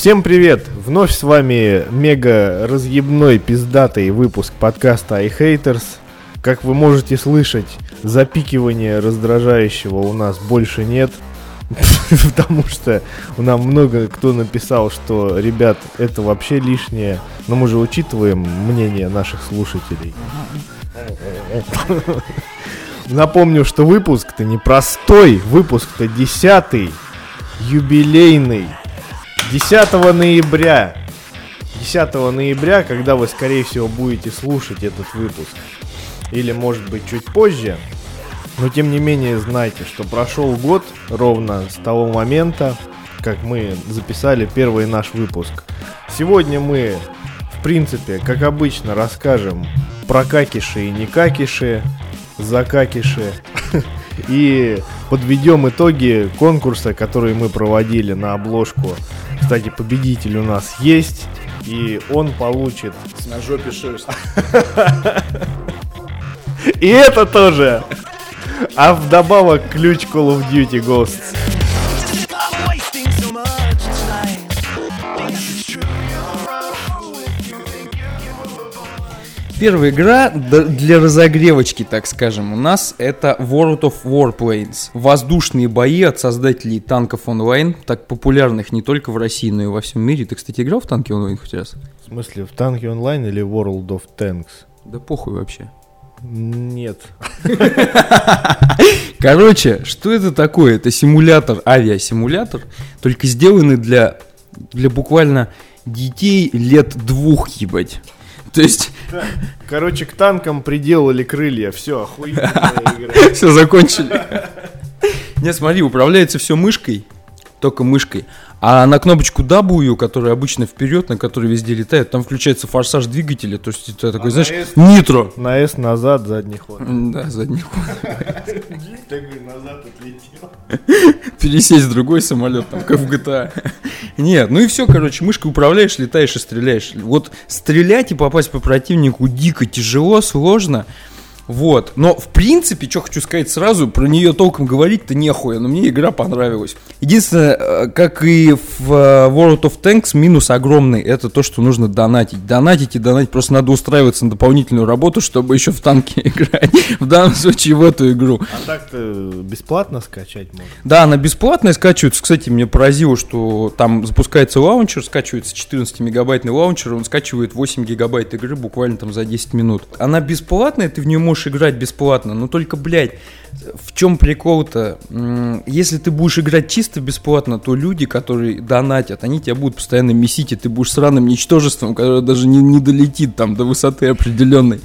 Всем привет! Вновь с вами мега разъебной пиздатый выпуск подкаста iHaters. Как вы можете слышать, запикивания раздражающего у нас больше нет. Потому что нам много кто написал, что, ребят, это вообще лишнее. Но мы же учитываем мнение наших слушателей. Напомню, что выпуск-то не простой, выпуск-то десятый, юбилейный. 10 ноября. 10 ноября, когда вы, скорее всего, будете слушать этот выпуск. Или, может быть, чуть позже. Но, тем не менее, знайте, что прошел год ровно с того момента, как мы записали первый наш выпуск. Сегодня мы, в принципе, как обычно, расскажем про какиши и не какиши, закакиши. И подведем итоги конкурса, который мы проводили на обложку. Кстати, победитель у нас есть. И он получит... На жопе шерсть. И это тоже. А вдобавок ключ Call of Duty Ghosts. Первая игра для разогревочки, так скажем, у нас это World of Warplanes. Воздушные бои от создателей танков онлайн, так популярных не только в России, но и во всем мире. Ты, кстати, играл в танки онлайн хоть раз? В смысле, в танки онлайн или World of Tanks? Да похуй вообще. Нет. Короче, что это такое? Это симулятор, авиасимулятор, только сделанный для, для буквально детей лет двух, ебать. То есть... Короче, к танкам приделали крылья. Все, охуенная игра. Все, закончили. Не, смотри, управляется все мышкой, только мышкой. А на кнопочку W, которая обычно вперед, на которой везде летает, там включается форсаж двигателя. То есть это такой, а знаешь, S, нитро. На S назад, задний ход. Да, задний ход. Такой назад отлетел. Пересесть в другой самолет, там, как в GTA. Нет, ну и все, короче, мышкой управляешь, летаешь и стреляешь. Вот стрелять и попасть по противнику дико тяжело, сложно. Вот. Но, в принципе, что хочу сказать сразу, про нее толком говорить-то нехуя, но мне игра понравилась. Единственное, э, как и в э, World of Tanks, минус огромный, это то, что нужно донатить. Донатить и донатить, просто надо устраиваться на дополнительную работу, чтобы еще в танке играть. В данном случае в эту игру. А так-то бесплатно скачать можно? Да, она бесплатная скачивается. Кстати, мне поразило, что там запускается лаунчер, скачивается 14-мегабайтный лаунчер, он скачивает 8 гигабайт игры буквально там за 10 минут. Она бесплатная, ты в нее можешь можешь играть бесплатно, но только, блядь, в чем прикол-то? Если ты будешь играть чисто бесплатно, то люди, которые донатят, они тебя будут постоянно месить, и ты будешь сраным ничтожеством, которое даже не, не долетит там до высоты определенной.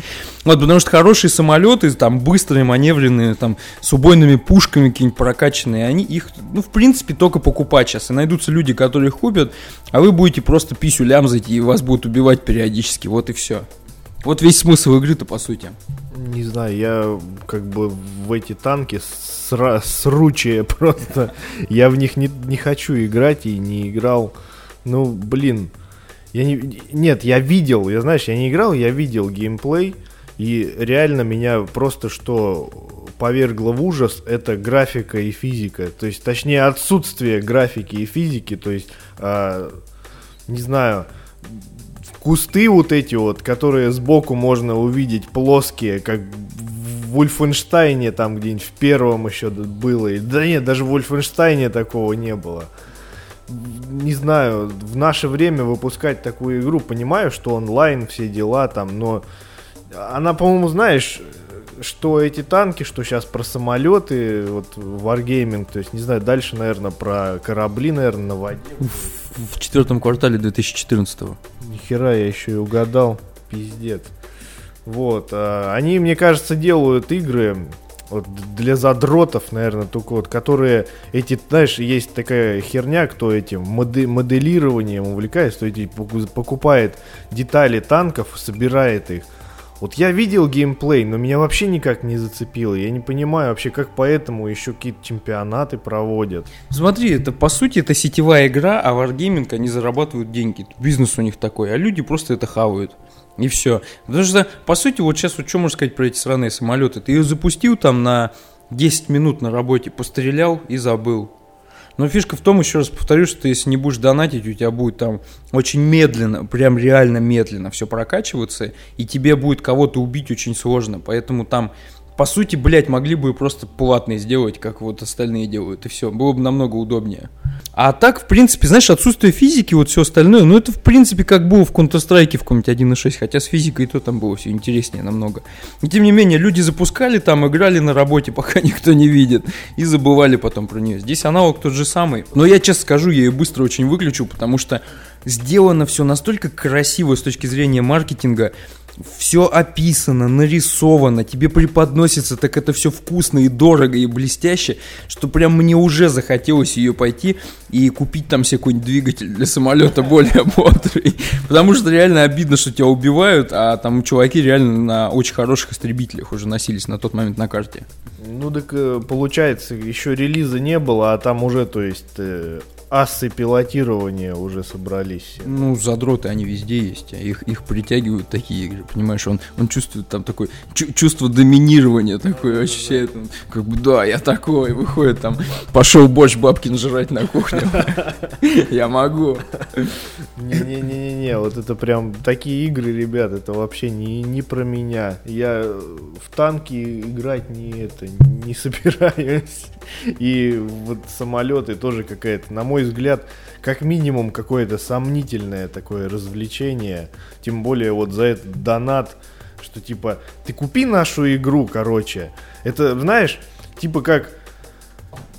Вот, потому что хорошие самолеты, там, быстрые, маневренные, там, с убойными пушками какие-нибудь прокачанные, они их, ну, в принципе, только покупать сейчас. И найдутся люди, которые их купят, а вы будете просто писю лямзать, и вас будут убивать периодически. Вот и все. Вот весь смысл игры-то, по сути. Не знаю, я как бы в эти танки сра- сручие просто. Я в них не, не хочу играть и не играл. Ну, блин. Я не, нет, я видел, я знаешь, я не играл, я видел геймплей. И реально меня просто что повергло в ужас, это графика и физика. То есть, точнее, отсутствие графики и физики. То есть, э, не знаю, кусты вот эти вот, которые сбоку можно увидеть плоские, как в Вольфенштайне там где-нибудь в первом еще было. Да нет, даже в Вольфенштайне такого не было. Не знаю, в наше время выпускать такую игру, понимаю, что онлайн, все дела там, но она, по-моему, знаешь, что эти танки, что сейчас про самолеты, вот Wargaming, то есть, не знаю, дальше, наверное, про корабли, наверное, на воде в четвертом квартале 2014 -го. Нихера, я еще и угадал. Пиздец. Вот. А, они, мне кажется, делают игры вот для задротов, наверное, только вот, которые эти, знаешь, есть такая херня, кто этим моде моделированием увлекается, кто эти покупает детали танков, собирает их. Вот я видел геймплей, но меня вообще никак не зацепило. Я не понимаю вообще, как поэтому еще какие-то чемпионаты проводят. Смотри, это по сути это сетевая игра, а Wargaming они зарабатывают деньги. Бизнес у них такой, а люди просто это хавают. И все. Потому что, по сути, вот сейчас вот что можно сказать про эти сраные самолеты? Ты ее запустил там на 10 минут на работе, пострелял и забыл. Но фишка в том, еще раз повторю, что если не будешь донатить, у тебя будет там очень медленно, прям реально медленно все прокачиваться, и тебе будет кого-то убить очень сложно. Поэтому там по сути, блядь, могли бы просто платные сделать, как вот остальные делают, и все. Было бы намного удобнее. А так, в принципе, знаешь, отсутствие физики, вот все остальное, ну это, в принципе, как было в Counter-Strike в каком-нибудь 1.6, хотя с физикой то там было все интереснее намного. И тем не менее, люди запускали там, играли на работе, пока никто не видит, и забывали потом про нее. Здесь аналог тот же самый. Но я честно скажу, я ее быстро очень выключу, потому что сделано все настолько красиво с точки зрения маркетинга, все описано, нарисовано, тебе преподносится, так это все вкусно и дорого и блестяще, что прям мне уже захотелось ее пойти и купить там себе какой-нибудь двигатель для самолета более бодрый. Потому что реально обидно, что тебя убивают, а там чуваки реально на очень хороших истребителях уже носились на тот момент на карте. Ну так э, получается, еще релиза не было, а там уже, то есть, э, асы пилотирования уже собрались. Ну, задроты, они везде есть, а их, их притягивают такие понимаешь, он, он чувствует там такое чувство доминирования такое, ощущает, он, как бы, да, я такой, выходит там, пошел борщ бабкин жрать на кухню, я могу. Не-не-не-не, вот это прям такие игры, ребят, это вообще не, не про меня. Я в танки играть не это, не собираюсь. И вот самолеты тоже какая-то, на мой взгляд, как минимум какое-то сомнительное такое развлечение. Тем более вот за этот донат, что типа, ты купи нашу игру, короче. Это, знаешь, типа как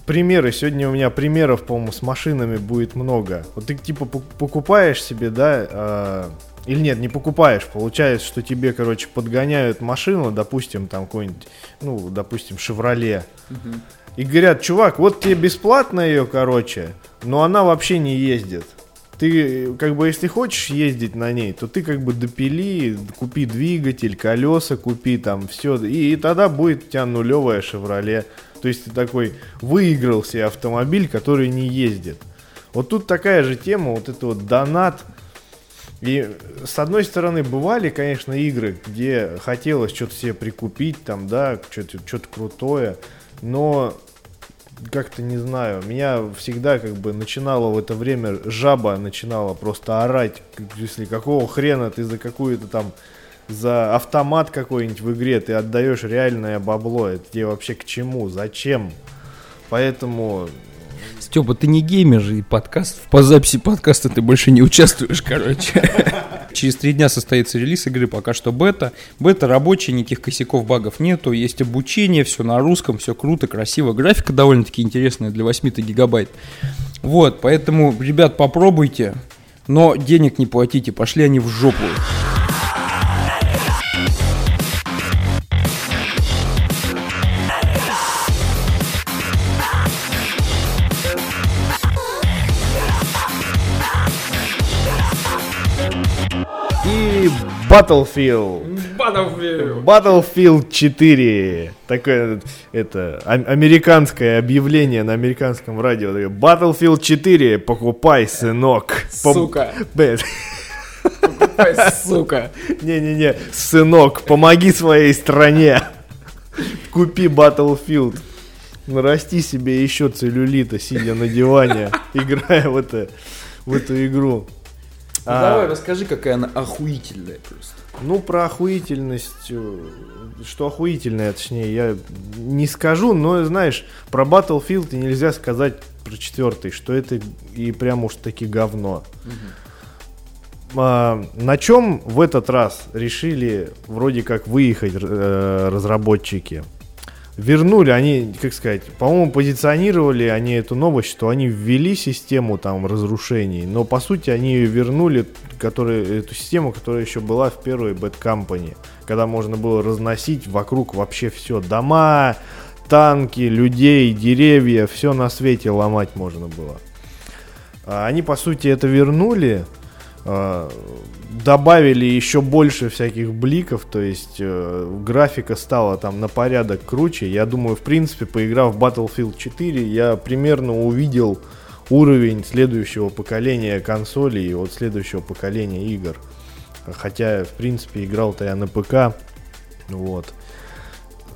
примеры. Сегодня у меня примеров, по-моему, с машинами будет много. Вот ты типа покупаешь себе, да, э, или нет, не покупаешь. Получается, что тебе, короче, подгоняют машину, допустим, там какой-нибудь, ну, допустим, Шевроле. Угу. И говорят, чувак, вот тебе бесплатно ее, короче, но она вообще не ездит. Ты, как бы, если хочешь ездить на ней, то ты, как бы, допили, купи двигатель, колеса купи, там, все. И, и тогда будет у тебя нулевая Шевроле. То есть ты такой выиграл себе автомобиль, который не ездит. Вот тут такая же тема, вот это вот донат. И с одной стороны, бывали, конечно, игры, где хотелось что-то себе прикупить, там, да, что-то что крутое, но как-то не знаю, меня всегда как бы начинало в это время жаба начинала просто орать, если какого хрена ты за какую-то там за автомат какой-нибудь в игре ты отдаешь реальное бабло, это тебе вообще к чему, зачем? Поэтому Степа, ты не геймер же, и подкаст, по записи подкаста ты больше не участвуешь, короче. Через три дня состоится релиз игры, пока что бета. Бета рабочая, никаких косяков, багов нету, есть обучение, все на русском, все круто, красиво. Графика довольно-таки интересная для 8 гигабайт. Вот, поэтому, ребят, попробуйте, но денег не платите, пошли они в жопу. Battlefield. Battlefield. Battlefield 4. Такое это американское объявление на американском радио. Battlefield 4. Покупай, сынок. Сука. Покупай, сука. Не-не-не, сынок, помоги своей стране. Купи Battlefield. Нарасти себе еще целлюлита, сидя на диване, играя в, это, в эту игру. Ну, а, давай, расскажи, какая она охуительная просто. Ну, про охуительность, э, что охуительное, точнее, я не скажу, но, знаешь, про Battlefield нельзя сказать про четвертый, что это и прям уж таки говно. Угу. А, на чем в этот раз решили вроде как выехать э, разработчики? Вернули, они, как сказать, по-моему, позиционировали они эту новость, что они ввели систему там разрушений, но по сути они ее вернули, которые, эту систему, которая еще была в первой Bad Company, когда можно было разносить вокруг вообще все, дома, танки, людей, деревья, все на свете ломать можно было. А они, по сути, это вернули, добавили еще больше всяких бликов, то есть э, графика стала там на порядок круче. Я думаю, в принципе, поиграв в Battlefield 4, я примерно увидел уровень следующего поколения консолей и вот следующего поколения игр. Хотя, в принципе, играл-то я на ПК. Вот.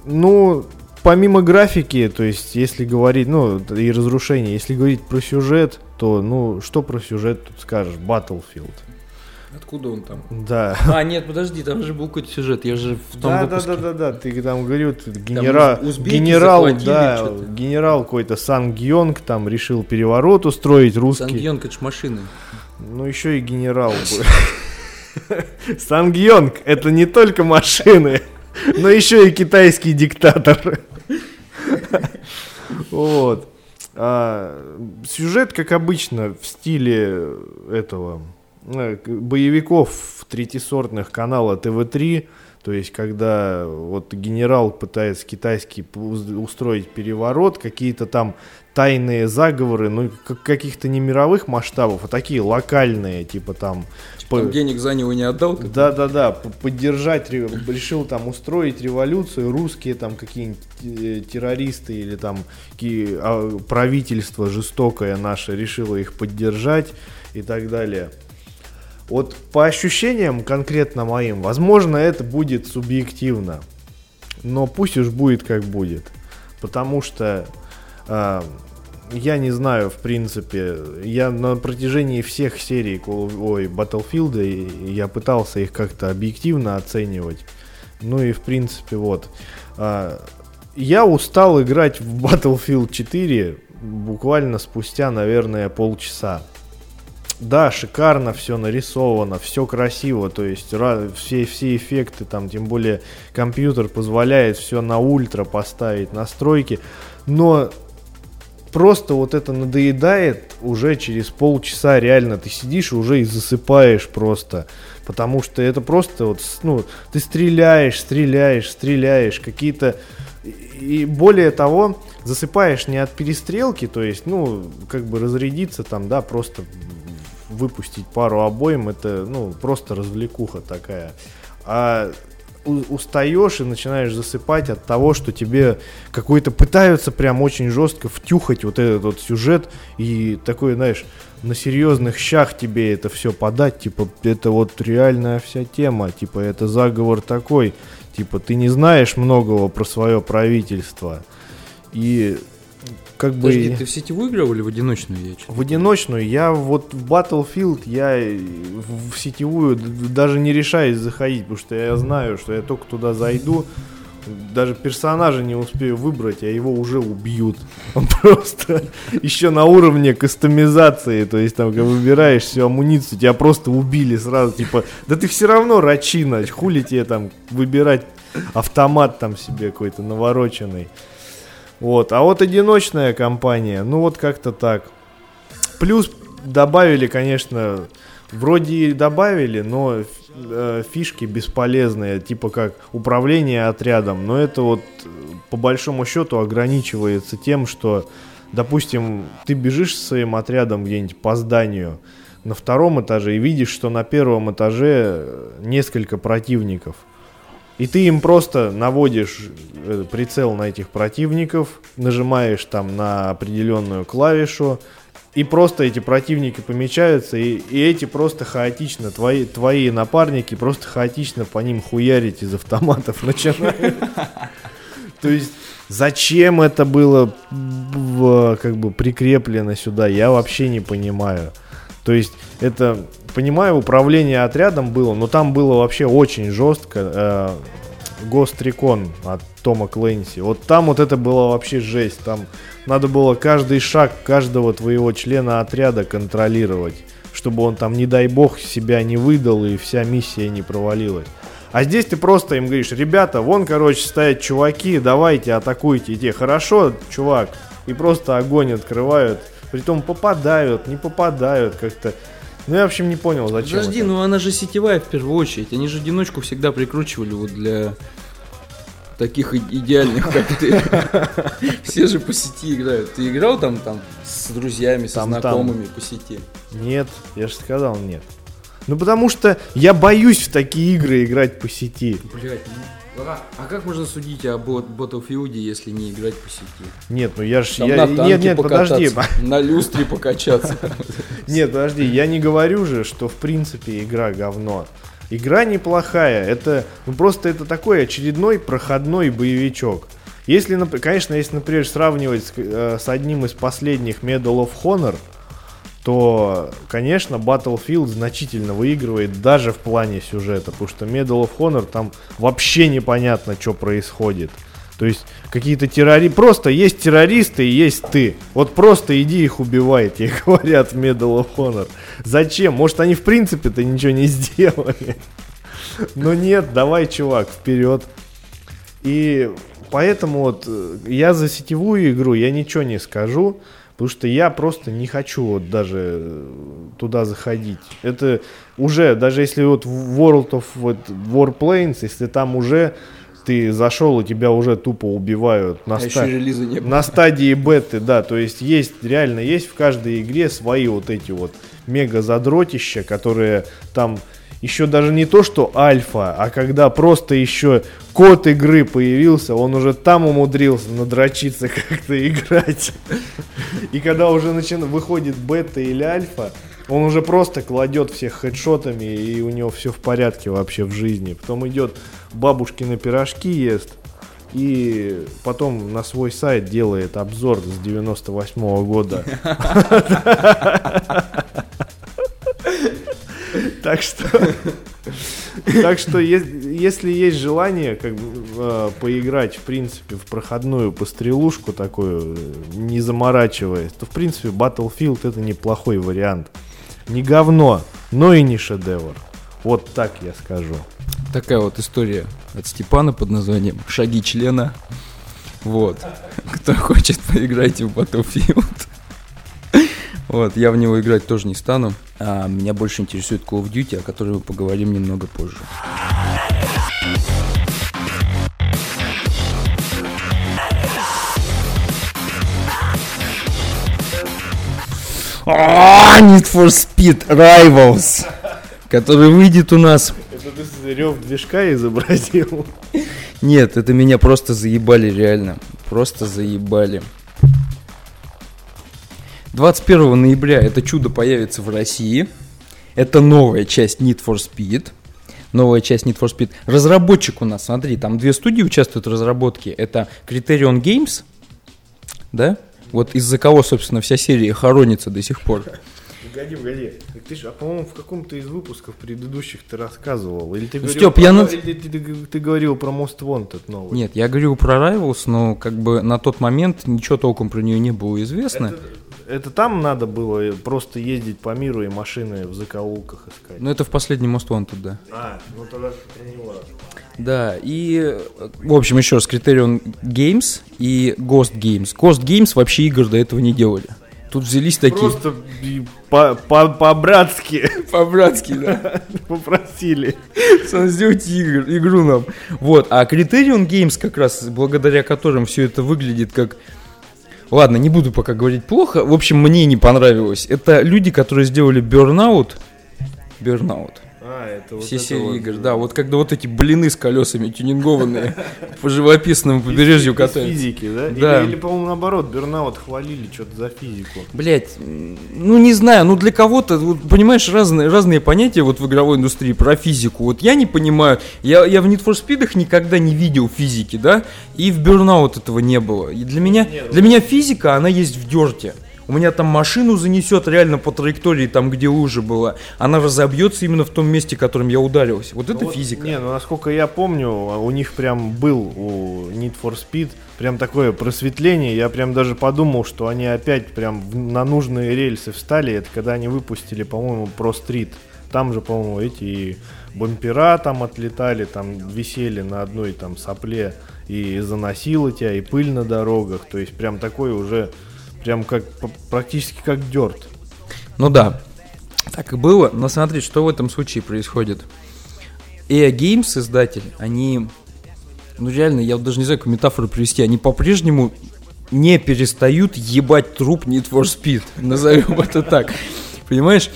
Ну, помимо графики, то есть, если говорить, ну, и разрушения, если говорить про сюжет, то, ну, что про сюжет тут скажешь? Battlefield. Откуда он там? Да. А, нет, подожди, там же был какой-то сюжет, я же в том Да, да, выпуске. да, да, да, ты там говорил, ты генерал, уз- узбеки генерал, да, что-то. генерал какой-то Сан Гьонг там решил переворот устроить русский. Сангьонг, это ж машины. Ну еще и генерал был. Сан Гьонг это не только машины, но еще и китайский диктатор. Вот. А, сюжет, как обычно, в стиле этого э, боевиков третисортных канала ТВ-3. То есть, когда вот генерал пытается китайский устроить переворот, какие-то там тайные заговоры, ну, как- каких-то не мировых масштабов, а такие локальные, типа там... по- Там денег за него не отдал? ты? да, да, да, п- поддержать, ре- решил там устроить революцию, русские там какие-нибудь э, террористы или там а, правительство жестокое наше решило их поддержать и так далее. Вот по ощущениям конкретно моим, возможно, это будет субъективно, но пусть уж будет как будет, потому что я не знаю, в принципе, я на протяжении всех серий Call of- ой, Battlefield я пытался их как-то объективно оценивать. Ну и в принципе вот. а, я устал играть в Battlefield 4 буквально спустя, наверное, полчаса. Да, шикарно все нарисовано, все красиво, то есть все, все эффекты, там, тем более компьютер позволяет все на ультра поставить настройки, но просто вот это надоедает уже через полчаса реально ты сидишь и уже и засыпаешь просто. Потому что это просто вот ну ты стреляешь стреляешь стреляешь какие-то и более того засыпаешь не от перестрелки то есть ну как бы разрядиться там да просто выпустить пару обоим это ну просто развлекуха такая. А устаешь и начинаешь засыпать от того, что тебе какой-то пытаются прям очень жестко втюхать вот этот вот сюжет и такой, знаешь, на серьезных щах тебе это все подать, типа, это вот реальная вся тема, типа, это заговор такой, типа, ты не знаешь многого про свое правительство. И как бы... Подожди, ты в сетевую играл или в одиночную я? В одиночную я вот в Battlefield я в сетевую даже не решаюсь заходить, потому что я знаю, что я только туда зайду, даже персонажа не успею выбрать, а его уже убьют. Он просто еще на уровне кастомизации, то есть там, когда выбираешь всю амуницию, тебя просто убили сразу, типа, да ты все равно рачина, хули тебе там выбирать автомат там себе какой-то навороченный. Вот, а вот одиночная компания, ну вот как-то так. Плюс добавили, конечно, вроде и добавили, но э, фишки бесполезные, типа как управление отрядом, но это вот э, по большому счету ограничивается тем, что, допустим, ты бежишь со своим отрядом где-нибудь по зданию на втором этаже и видишь, что на первом этаже э, несколько противников. И ты им просто наводишь э, прицел на этих противников, нажимаешь там на определенную клавишу, и просто эти противники помечаются, и, и эти просто хаотично, твои, твои напарники просто хаотично по ним хуярить из автоматов начинают. То есть, зачем это было как бы прикреплено сюда, я вообще не понимаю. То есть, это, понимаю, управление отрядом было, но там было вообще очень жестко. Э, Recon от Тома Клэнси. Вот там вот это было вообще жесть. Там надо было каждый шаг каждого твоего члена отряда контролировать, чтобы он там, не дай бог, себя не выдал и вся миссия не провалилась. А здесь ты просто им говоришь, ребята, вон, короче, стоят чуваки, давайте, атакуйте. И те, хорошо, чувак. И просто огонь открывают. Притом попадают, не попадают как-то. Ну, я, в общем, не понял, зачем Подожди, это. ну она же сетевая в первую очередь. Они же одиночку всегда прикручивали вот для таких идеальных, как ты. Все же по сети играют. Ты играл там там с друзьями, со Там-там. знакомыми по сети? Нет, я же сказал нет. Ну, потому что я боюсь в такие игры играть по сети. Блять, ну, а, а как можно судить о бот- Battlefield, если не играть по сети? Нет, ну я ж... Там я... на танке Нет, нет, подожди. На люстре покачаться. Нет, подожди, я не говорю же, что в принципе игра говно. Игра неплохая, это ну, просто это такой очередной проходной боевичок. Если, конечно, если, например, сравнивать с, э, с одним из последних Medal of Honor, то, конечно, Battlefield значительно выигрывает даже в плане сюжета, потому что Medal of Honor там вообще непонятно, что происходит. То есть какие-то террористы, просто есть террористы и есть ты. Вот просто иди их убивай, тебе говорят в Medal of Honor. Зачем? Может они в принципе-то ничего не сделали. Но нет, давай, чувак, вперед. И поэтому вот э, я за сетевую игру я ничего не скажу, потому что я просто не хочу вот даже э, туда заходить. Это уже, даже если вот в World of вот, Warplanes, если там уже ты зашел и тебя уже тупо убивают на, А ста- на стадии беты, да, то есть есть, реально есть в каждой игре свои вот эти вот мега задротища, которые там еще даже не то, что альфа, а когда просто еще код игры появился, он уже там умудрился надрочиться как-то играть. И когда уже начина... выходит бета или альфа, он уже просто кладет всех хедшотами, и у него все в порядке вообще в жизни. Потом идет бабушкины пирожки ест, и потом на свой сайт делает обзор с 98 года. Так что, так что ес- если есть желание как бы, э, поиграть, в принципе, в проходную пострелушку такую, не заморачиваясь, то, в принципе, Battlefield это неплохой вариант. Не говно, но и не шедевр. Вот так я скажу. Такая вот история от Степана под названием «Шаги члена». Вот. Кто хочет, поиграйте в Battlefield. Вот, я в него играть тоже не стану. А меня больше интересует Call of Duty, о которой мы поговорим немного позже. А, Need for Speed Rivals, который выйдет у нас Это ты рев движка изобразил? Нет, это меня просто заебали, реально. Просто заебали. 21 ноября это чудо появится в России. Это новая часть Need for Speed. Новая часть Need for Speed. Разработчик у нас, смотри, там две студии участвуют в разработке. Это Criterion Games, да? Вот из-за кого, собственно, вся серия хоронится до сих пор. Погоди, погоди. Так ты ж, а по-моему, в каком-то из выпусков предыдущих ты рассказывал. Или ты Ну, говорил, Стёп, про- я на- или ты, ты- ты говорил про Most Wanted новый. Нет, я говорю про Rivals, но как бы на тот момент ничего толком про нее не было известно. Это, это там надо было просто ездить по миру и машины в закоулках искать. Но это в последнем Most Wanted, да. А, ну тогда него. Да, и, э, в общем, еще раз, Criterion Games и Ghost Games. Ghost Games вообще игр до этого не делали. Тут взялись такие... Просто по-братски по-братски, да. попросили. Сделайте игр, игру нам. Вот, а Criterion Games как раз, благодаря которым все это выглядит как... Ладно, не буду пока говорить плохо. В общем, мне не понравилось. Это люди, которые сделали Burnout. Burnout. А, это вот Все это серии вот, игр, да, вот когда вот эти блины с колесами тюнингованные по живописному побережью катаются. физики, да? Да. Или, или, по-моему, наоборот, Бернаут хвалили что-то за физику. Блять, ну не знаю, ну для кого-то, вот, понимаешь, разные, разные понятия вот в игровой индустрии про физику. Вот я не понимаю, я, я в Need for Speed никогда не видел физики, да, и в Burnout этого не было. И для меня, для меня физика, она есть в дерте. У меня там машину занесет реально по траектории, там, где лужа была. Она разобьется именно в том месте, которым я ударился. Вот это Ну вот, физика. Не, ну насколько я помню, у них прям был у Need for Speed прям такое просветление. Я прям даже подумал, что они опять прям на нужные рельсы встали. Это когда они выпустили, по-моему, Pro Street. Там же, по-моему, эти бампера там отлетали, там висели на одной там сопле и заносило тебя, и пыль на дорогах. То есть прям такой уже, прям как практически как дерт. Ну да, так и было. Но смотри, что в этом случае происходит. EA Games, издатель, они, ну реально, я даже не знаю, какую метафору привести, они по-прежнему не перестают ебать труп Need for Speed, назовем это так. Понимаешь?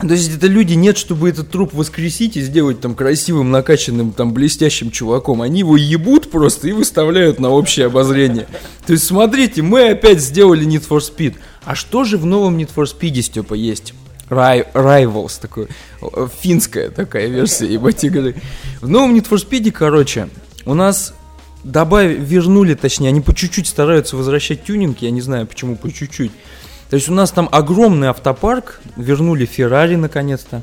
То есть это люди нет, чтобы этот труп воскресить и сделать там красивым, накачанным, там блестящим чуваком. Они его ебут просто и выставляют на общее обозрение. То есть смотрите, мы опять сделали Need for Speed. А что же в новом Need for Speed, Степа, есть? Ri- Rivals, такой, финская такая версия, ебать, игры. В новом Need for Speed, короче, у нас добавили, вернули, точнее, они по чуть-чуть стараются возвращать тюнинг, я не знаю почему по чуть-чуть. То есть у нас там огромный автопарк, вернули Феррари наконец-то.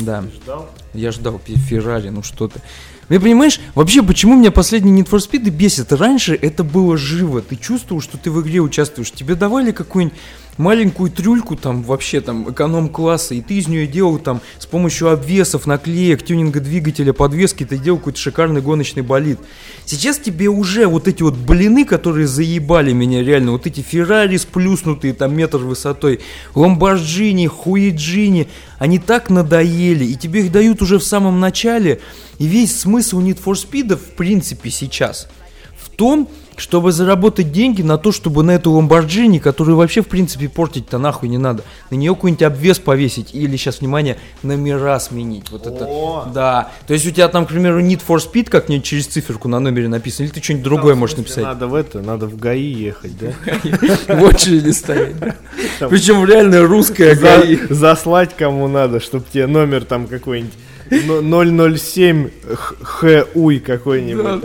Да. Ждал? Я ждал Феррари, ну что ты. Ты понимаешь, вообще, почему меня последние Need for Speed бесит? Раньше это было живо, ты чувствовал, что ты в игре участвуешь. Тебе давали какую-нибудь маленькую трюльку там вообще там эконом-класса, и ты из нее делал там с помощью обвесов, наклеек, тюнинга двигателя, подвески, ты делал какой-то шикарный гоночный болид. Сейчас тебе уже вот эти вот блины, которые заебали меня реально, вот эти Феррари сплюснутые там метр высотой, Ламборджини, Хуиджини, они так надоели, и тебе их дают уже в самом начале, и весь смысл Need for Speed в принципе сейчас в том, чтобы заработать деньги на то, чтобы на эту Ламборджини, которую вообще в принципе портить-то нахуй не надо, на нее какой-нибудь обвес повесить или сейчас, внимание, номера сменить. Вот это. О! Да. То есть у тебя там, к примеру, Need for Speed как-нибудь через циферку на номере написано, или ты что-нибудь другое Там, можешь написать. Надо в это, надо в ГАИ ехать, да? В очереди стоять. Причем реально русская ГАИ. заслать кому надо, чтобы тебе номер там какой-нибудь но- 007 х- ХУй какой-нибудь.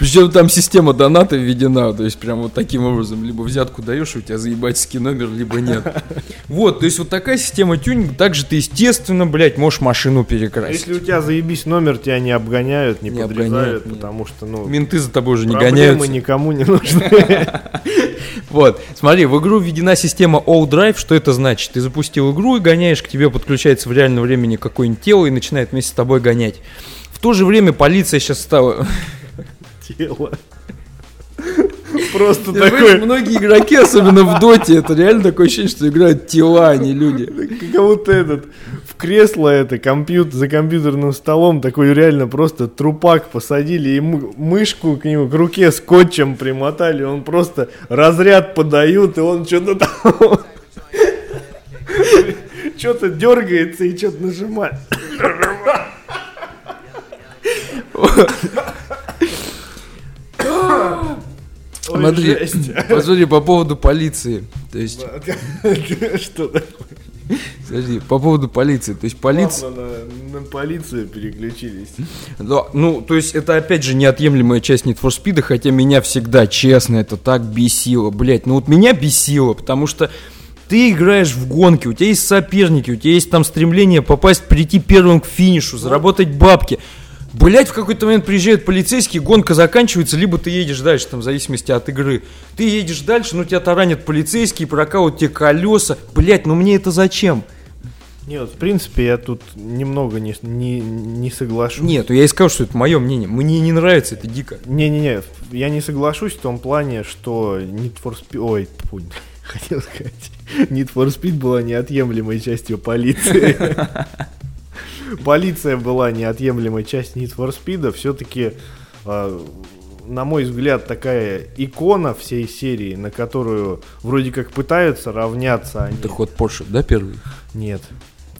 Причем там система доната введена, то есть прям вот таким образом, либо взятку даешь, и у тебя заебательский номер, либо нет. Вот, то есть вот такая система тюнинга, также ты, естественно, блядь, можешь машину перекрасить. Если у тебя заебись номер, тебя не обгоняют, не, Не подрезают, обгоняют, потому что, ну, Менты за тобой уже не проблемы гоняются. никому не нужны. Вот, смотри, в игру введена система All Drive, что это значит? Ты запустил игру и гоняешь, к тебе подключается в реальном времени какое-нибудь тело и начинает вместе с тобой гонять. В то же время полиция сейчас стала... Тело. Просто такой, многие игроки, особенно в доте, это реально такое ощущение, что играют тела, а не люди. как будто этот, в кресло это, компьютер, за компьютерным столом, такой реально просто трупак посадили, и мы- мышку к нему, к руке скотчем примотали, он просто разряд подают, и он что-то там... Что-то дергается и что-то нажимает. Смотри, посмотри, по поводу полиции. То есть, Что такое? подожди, по поводу полиции. То есть полиция... На, на полицию переключились. Да, ну, то есть это опять же неотъемлемая часть Need for Speed, хотя меня всегда, честно, это так бесило. Блять, ну вот меня бесило, потому что ты играешь в гонки, у тебя есть соперники, у тебя есть там стремление попасть, прийти первым к финишу, заработать бабки. Блять, в какой-то момент приезжают полицейские, гонка заканчивается, либо ты едешь дальше, там, в зависимости от игры. Ты едешь дальше, ну тебя таранят полицейские, прокалывают тебе колеса. Блять, ну мне это зачем? Нет, в принципе, я тут немного не, не, не соглашусь. Нет, я и сказал, что это мое мнение. Мне не нравится, это дико. Не-не-не, я не соглашусь в том плане, что Need for Speed... Ой, фу, хотел сказать. Need for Speed была неотъемлемой частью полиции. Полиция была неотъемлемой частью Need for Speed. Все-таки, на мой взгляд, такая икона всей серии, на которую вроде как пытаются равняться они. Это ход Porsche, да, первый? Нет.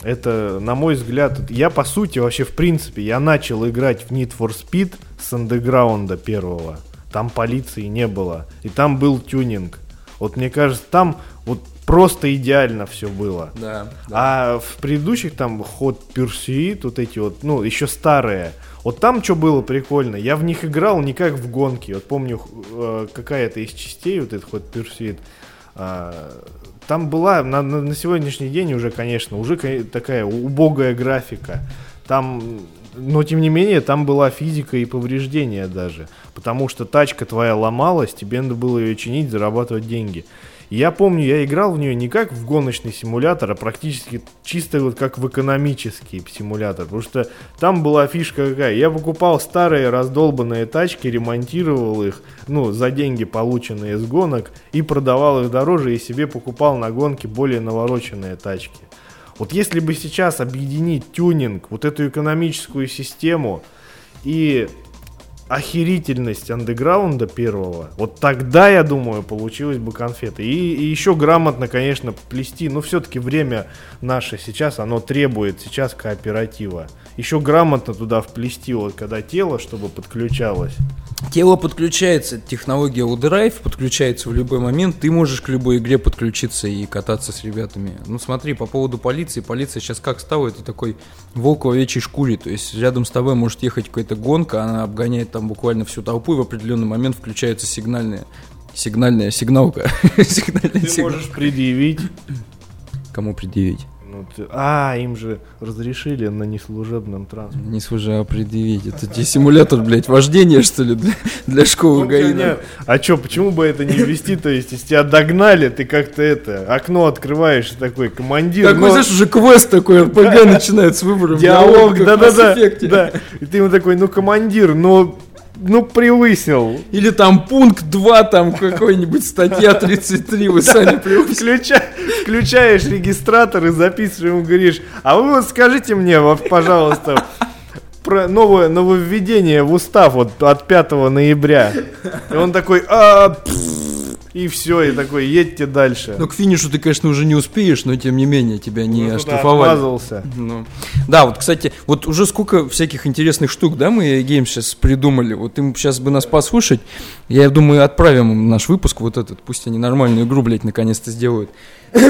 Это, на мой взгляд, я по сути вообще в принципе, я начал играть в Need for Speed с андеграунда первого. Там полиции не было. И там был тюнинг. Вот мне кажется, там вот просто идеально все было. Да. А в предыдущих там ход Pursuit, вот эти вот, ну, еще старые. Вот там что было прикольно, я в них играл не как в гонки. Вот помню, э, какая-то из частей, вот этот ход Pursuit, а, там была на, на, на сегодняшний день уже, конечно, уже ка- такая убогая графика. Там, но тем не менее, там была физика и повреждения даже. Потому что тачка твоя ломалась, тебе надо было ее чинить, зарабатывать деньги. Я помню, я играл в нее не как в гоночный симулятор, а практически чисто вот как в экономический симулятор. Потому что там была фишка какая. Я покупал старые раздолбанные тачки, ремонтировал их, ну, за деньги, полученные с гонок, и продавал их дороже, и себе покупал на гонки более навороченные тачки. Вот если бы сейчас объединить тюнинг, вот эту экономическую систему и охерительность андеграунда первого, вот тогда, я думаю, получилось бы конфеты. И, и еще грамотно, конечно, плести, но все-таки время наше сейчас, оно требует сейчас кооператива. Еще грамотно туда вплести, вот когда тело, чтобы подключалось. Тело подключается, технология U-Drive подключается в любой момент, ты можешь к любой игре подключиться и кататься с ребятами. Ну смотри, по поводу полиции, полиция сейчас как стала, это такой волк в овечьей шкуре, то есть рядом с тобой может ехать какая-то гонка, она обгоняет там буквально всю толпу, и в определенный момент включается сигнальная, сигнальная сигналка. Ты можешь предъявить. Кому предъявить? Ты- А, им же разрешили на неслужебном транспорте. Не служа предъявить. Это тебе симулятор, блядь, вождения, что ли, для, для школы Ну, А чё, почему бы это не ввести? То есть, если тебя догнали, ты как-то это, окно открываешь такой, командир, Такой, но- знаешь, уже квест такой, РПГ начинает с выбором. диалог, да-да-да, да. И ты ему такой, ну, командир, ну, ну, превысил. Или там пункт 2, там какой-нибудь статья 33, вы сами превысили. Включа- включаешь регистратор и записываешь, ему говоришь, а вы вот скажите мне, пожалуйста, про новое нововведение в устав вот от 5 ноября. И он такой, а, пф», и все, и такой, едьте дальше. Ну, к финишу ты, конечно, уже не успеешь, но тем не менее тебя не Ну, оштрафовали. Ну, да, вот, кстати, вот уже сколько всяких интересных штук, да, мы гейм сейчас придумали. Вот им сейчас бы нас послушать, я думаю, отправим им наш выпуск вот этот, пусть они нормальную игру, блядь, наконец-то сделают.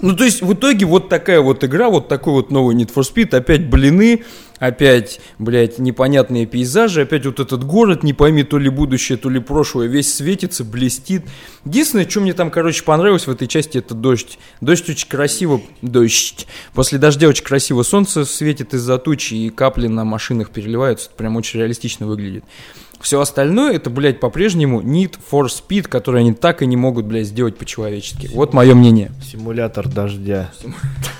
Ну, то есть, в итоге вот такая вот игра, вот такой вот новый Need for Speed, опять блины, опять, блядь, непонятные пейзажи, опять вот этот город, не пойми, то ли будущее, то ли прошлое, весь светится, блестит. Единственное, что мне там, короче, понравилось в этой части, это дождь. Дождь очень красиво, дождь. После дождя очень красиво солнце светит из-за тучи, и капли на машинах переливаются, это прям очень реалистично выглядит. Все остальное, это, блядь, по-прежнему Need for Speed, который они так и не могут, блядь, сделать по-человечески. Вот мое мнение. Симулятор дождя. Лю-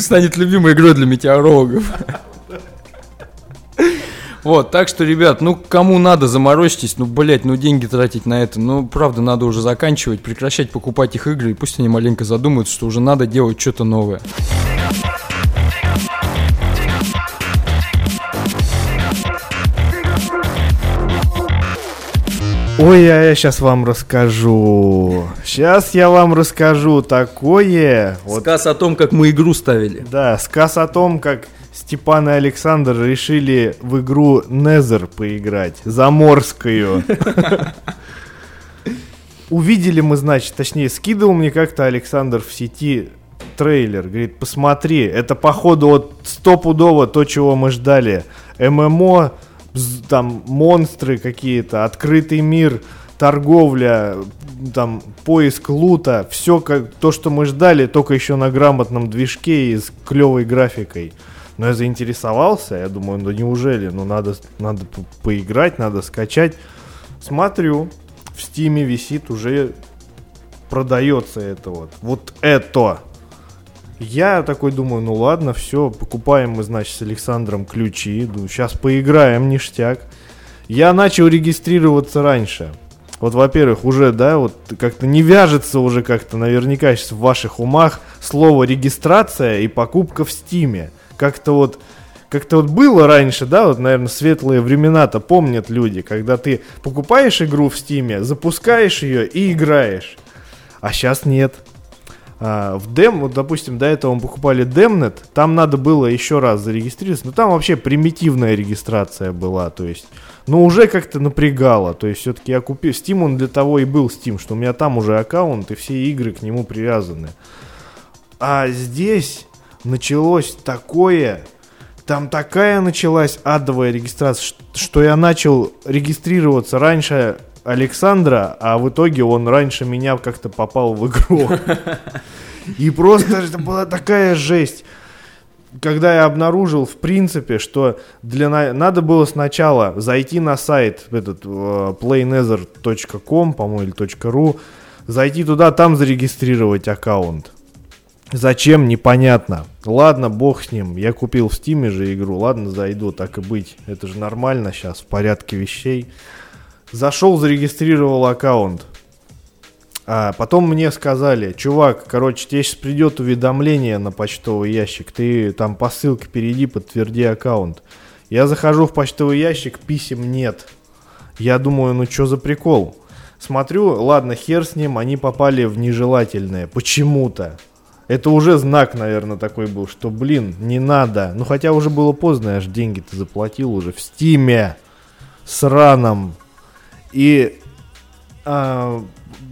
станет любимой игрой для метеорологов. Вот, так что, ребят, ну кому надо, заморочьтесь, ну, блять, ну деньги тратить на это, ну, правда, надо уже заканчивать, прекращать покупать их игры, и пусть они маленько задумаются, что уже надо делать что-то новое. Ой, а я сейчас вам расскажу. Сейчас я вам расскажу такое. Вот, Сказ о том, как мы игру ставили. да, сказ о том, как Степан и Александр решили в игру Незер поиграть. Заморскую. Увидели мы, значит, точнее, скидывал мне как-то Александр в сети трейлер. Говорит, посмотри, это походу вот стопудово то, чего мы ждали. ММО, там монстры какие-то, открытый мир, торговля, там поиск лута, все как то, что мы ждали, только еще на грамотном движке и с клевой графикой. Но я заинтересовался, я думаю, ну неужели, ну надо, надо по- поиграть, надо скачать. Смотрю, в стиме висит уже продается это вот. Вот это. Я такой думаю, ну ладно, все, покупаем мы, значит, с Александром ключи. Думаю, сейчас поиграем, ништяк. Я начал регистрироваться раньше. Вот, во-первых, уже, да, вот как-то не вяжется уже как-то наверняка сейчас в ваших умах слово регистрация и покупка в стиме. Как-то вот как-то вот было раньше, да, вот, наверное, светлые времена-то помнят люди, когда ты покупаешь игру в стиме, запускаешь ее и играешь. А сейчас нет. А, в дем, вот, допустим, до этого мы покупали Демнет, там надо было еще раз зарегистрироваться, но там вообще примитивная регистрация была, то есть, ну, уже как-то напрягало, то есть, все-таки я купил, Steam он для того и был Steam, что у меня там уже аккаунт, и все игры к нему привязаны. А здесь началось такое, там такая началась адовая регистрация, что я начал регистрироваться раньше Александра, а в итоге он раньше меня как-то попал в игру. И просто это была такая жесть. Когда я обнаружил, в принципе, что для на- надо было сначала зайти на сайт этот э, playnether.com, по-моему, или .ru, зайти туда, там зарегистрировать аккаунт. Зачем, непонятно. Ладно, бог с ним. Я купил в Стиме же игру. Ладно, зайду, так и быть. Это же нормально сейчас, в порядке вещей. Зашел, зарегистрировал аккаунт. А потом мне сказали, чувак, короче, тебе сейчас придет уведомление на почтовый ящик. Ты там по ссылке перейди, подтверди аккаунт. Я захожу в почтовый ящик, писем нет. Я думаю, ну что за прикол? Смотрю, ладно, хер с ним, они попали в нежелательное. Почему-то. Это уже знак, наверное, такой был, что, блин, не надо. Ну, хотя уже было поздно, я же деньги-то заплатил уже в Стиме. Сраном. И, а,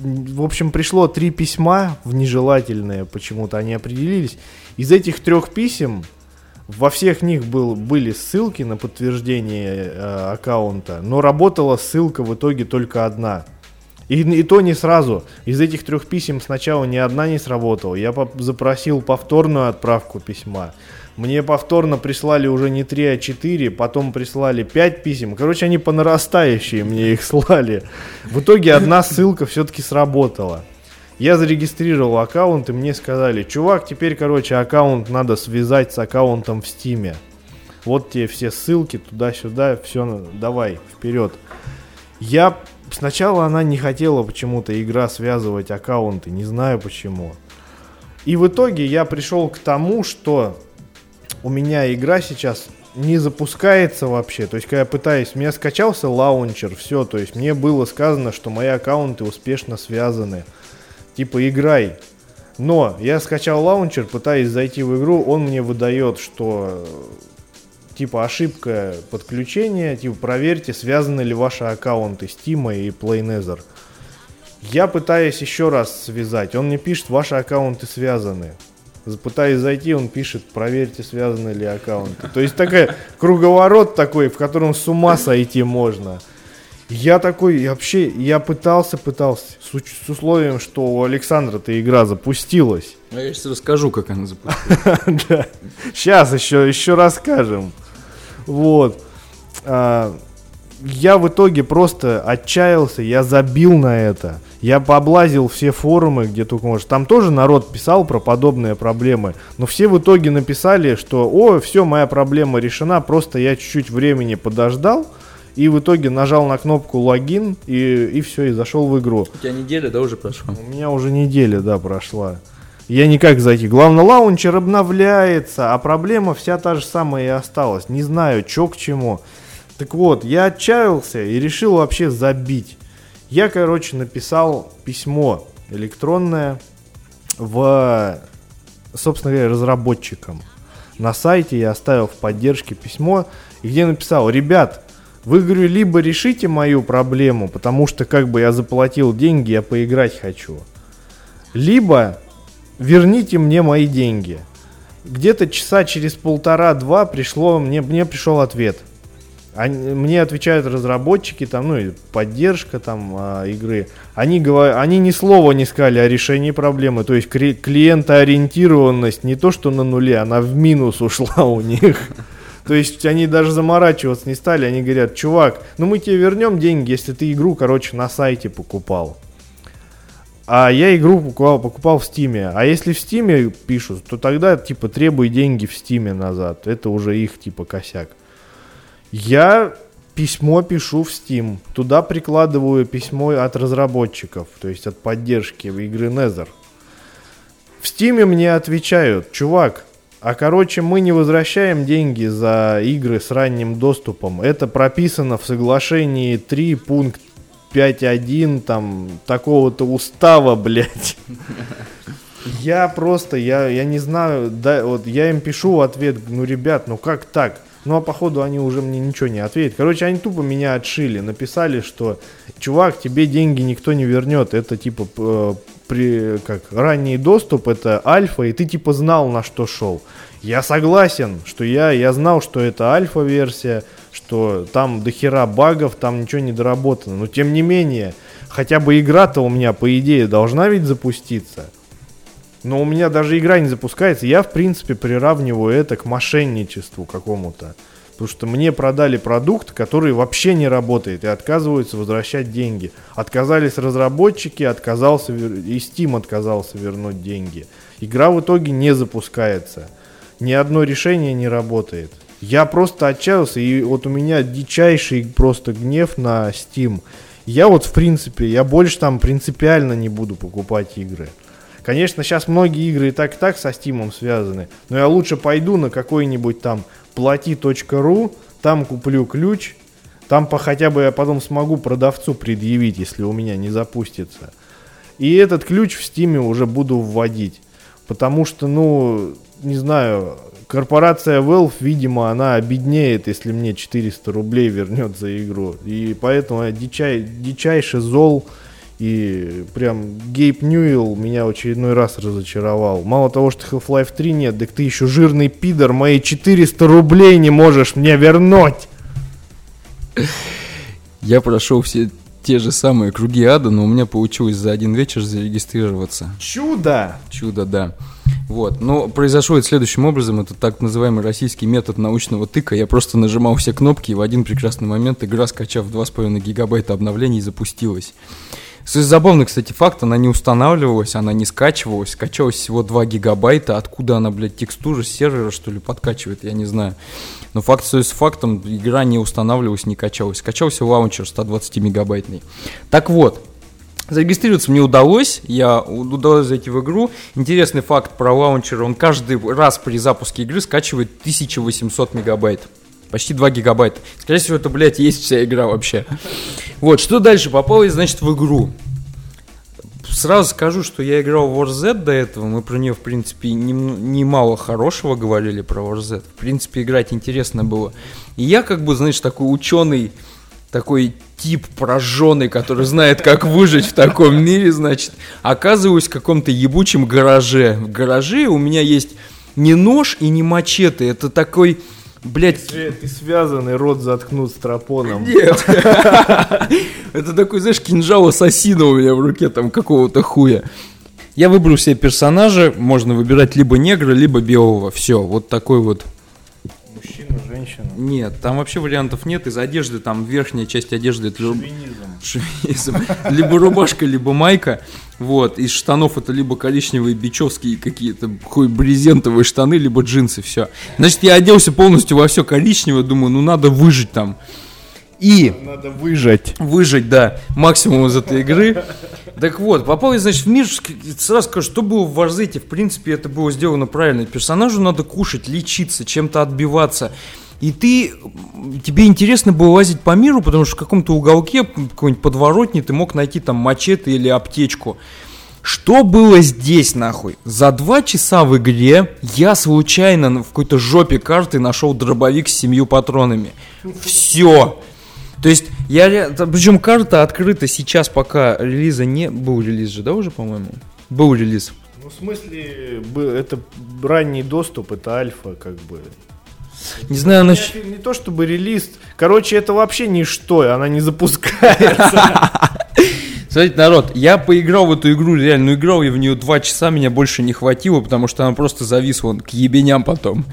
в общем, пришло три письма в нежелательные, почему-то они определились. Из этих трех писем во всех них был, были ссылки на подтверждение э, аккаунта, но работала ссылка в итоге только одна. И, и то не сразу. Из этих трех писем сначала ни одна не сработала. Я по запросил повторную отправку письма. Мне повторно прислали уже не 3, а 4, потом прислали 5 писем. Короче, они по нарастающей мне их слали. В итоге одна ссылка все-таки сработала. Я зарегистрировал аккаунт, и мне сказали, чувак, теперь, короче, аккаунт надо связать с аккаунтом в Стиме. Вот тебе все ссылки туда-сюда, все, давай, вперед. Я сначала она не хотела почему-то игра связывать аккаунты, не знаю почему. И в итоге я пришел к тому, что у меня игра сейчас не запускается вообще. То есть, когда я пытаюсь, у меня скачался лаунчер, все, то есть мне было сказано, что мои аккаунты успешно связаны типа играй. Но я скачал лаунчер, пытаясь зайти в игру, он мне выдает, что типа ошибка подключения, типа проверьте, связаны ли ваши аккаунты Steam и PlayNether. Я пытаюсь еще раз связать, он мне пишет, ваши аккаунты связаны. Пытаясь зайти, он пишет, проверьте, связаны ли аккаунты. То есть такая круговорот такой, в котором с ума сойти можно. Я такой, я вообще, я пытался, пытался, с, с условием, что у Александра-то игра запустилась. Ну, я сейчас расскажу, как она запустилась. Да. Сейчас еще, еще расскажем. Вот. Я в итоге просто отчаялся, я забил на это. Я пооблазил все форумы, где только можно. Там тоже народ писал про подобные проблемы. Но все в итоге написали, что, о, все, моя проблема решена, просто я чуть-чуть времени подождал и в итоге нажал на кнопку логин и, и все, и зашел в игру. У тебя неделя, да, уже прошла? У меня уже неделя, да, прошла. Я никак зайти. Главное, лаунчер обновляется, а проблема вся та же самая и осталась. Не знаю, что к чему. Так вот, я отчаялся и решил вообще забить. Я, короче, написал письмо электронное в, собственно говоря, разработчикам. На сайте я оставил в поддержке письмо, где написал, ребят, вы, говорю, либо решите мою проблему, потому что как бы я заплатил деньги, я поиграть хочу. Либо верните мне мои деньги. Где-то часа через полтора-два пришло, мне, мне пришел ответ. Они, мне отвечают разработчики, там, ну, и поддержка там а, игры. Они, говорят, они ни слова не сказали о решении проблемы. То есть клиентоориентированность не то, что на нуле, она в минус ушла у них. То есть они даже заморачиваться не стали, они говорят, чувак, ну мы тебе вернем деньги, если ты игру, короче, на сайте покупал. А я игру покупал, покупал в Стиме. А если в Стиме пишут, то тогда типа требуй деньги в Стиме назад. Это уже их типа косяк. Я письмо пишу в Steam. Туда прикладываю письмо от разработчиков, то есть от поддержки игры Nether. В Steam мне отвечают, чувак, а короче, мы не возвращаем деньги за игры с ранним доступом. Это прописано в соглашении 3 пункт 5.1 там такого-то устава, блядь. Я просто, я, я не знаю, да, вот я им пишу в ответ, ну, ребят, ну как так? Ну, а походу они уже мне ничего не ответят. Короче, они тупо меня отшили. Написали, что, чувак, тебе деньги никто не вернет. Это типа э, при, как, ранний доступ, это альфа, и ты типа знал, на что шел. Я согласен, что я, я знал, что это альфа-версия, что там дохера багов, там ничего не доработано. Но тем не менее, хотя бы игра-то у меня, по идее, должна ведь запуститься. Но у меня даже игра не запускается. Я, в принципе, приравниваю это к мошенничеству какому-то. Потому что мне продали продукт, который вообще не работает и отказываются возвращать деньги. Отказались разработчики, отказался и Steam отказался вернуть деньги. Игра в итоге не запускается. Ни одно решение не работает. Я просто отчаялся, и вот у меня дичайший просто гнев на Steam. Я вот, в принципе, я больше там принципиально не буду покупать игры. Конечно, сейчас многие игры и так и так со Steam связаны, но я лучше пойду на какой-нибудь там плати.ру, там куплю ключ, там по хотя бы я потом смогу продавцу предъявить, если у меня не запустится. И этот ключ в стиме уже буду вводить. Потому что, ну, не знаю, корпорация Valve, видимо, она обеднеет, если мне 400 рублей вернет за игру. И поэтому я дичай, дичайше зол. И прям Гейб Ньюэлл меня в очередной раз разочаровал. Мало того, что Half-Life 3 нет, так ты еще жирный пидор, мои 400 рублей не можешь мне вернуть. Я прошел все те же самые круги ада, но у меня получилось за один вечер зарегистрироваться. Чудо! Чудо, да. Вот. Но произошло это следующим образом. Это так называемый российский метод научного тыка. Я просто нажимал все кнопки, и в один прекрасный момент игра, скачав 2,5 гигабайта обновлений, запустилась. Забавный, кстати, факт, она не устанавливалась, она не скачивалась, скачалась всего 2 гигабайта, откуда она, блядь, текстуры с сервера, что ли, подкачивает, я не знаю. Но факт с фактом, игра не устанавливалась, не качалась. Скачался лаунчер 120 мегабайтный. Так вот, Зарегистрироваться мне удалось, я удалось зайти в игру. Интересный факт про лаунчер, он каждый раз при запуске игры скачивает 1800 мегабайт. Почти 2 гигабайта. Скорее всего, это, блядь, есть вся игра вообще. Вот, что дальше? Попал, значит, в игру. Сразу скажу, что я играл в War Z до этого. Мы про нее, в принципе, немало хорошего говорили про War Z. В принципе, играть интересно было. И я, как бы, знаешь, такой ученый, такой тип прожженный, который знает, как выжить в таком мире, значит, оказываюсь в каком-то ебучем гараже. В гараже у меня есть не нож и не мачете. Это такой Блять. Ты, ты связанный, рот заткнут стропоном. Нет. Это такой, знаешь, кинжал ассасина у меня в руке, там, какого-то хуя. Я выбрал себе персонажа, можно выбирать либо негра, либо белого. Все, вот такой вот. Женщина? Нет, там вообще вариантов нет. Из одежды, там верхняя часть одежды... Это Шовинизм. Шовинизм. Либо рубашка, либо майка. Вот, из штанов это либо коричневые бичевские какие-то хуй брезентовые штаны, либо джинсы, все. Значит, я оделся полностью во все коричневое, думаю, ну надо выжить там. И... Надо выжать. Выжать, да, максимум из этой игры. Так вот, попал я, значит, в мир, сразу скажу, что было в Варзете, в принципе, это было сделано правильно. Персонажу надо кушать, лечиться, чем-то отбиваться. И ты, тебе интересно было лазить по миру, потому что в каком-то уголке, какой-нибудь подворотне, ты мог найти там мачете или аптечку. Что было здесь, нахуй? За два часа в игре я случайно в какой-то жопе карты нашел дробовик с семью патронами. Все. То есть, я, причем карта открыта сейчас, пока релиза не... Был релиз же, да, уже, по-моему? Был релиз. Ну, в смысле, это ранний доступ, это альфа, как бы. Не знаю, она... Не, не то чтобы релиз. Короче, это вообще ничто, она не запускается. Смотрите, народ, я поиграл в эту игру, реально играл я в нее два часа, меня больше не хватило, потому что она просто зависла к ебеням потом.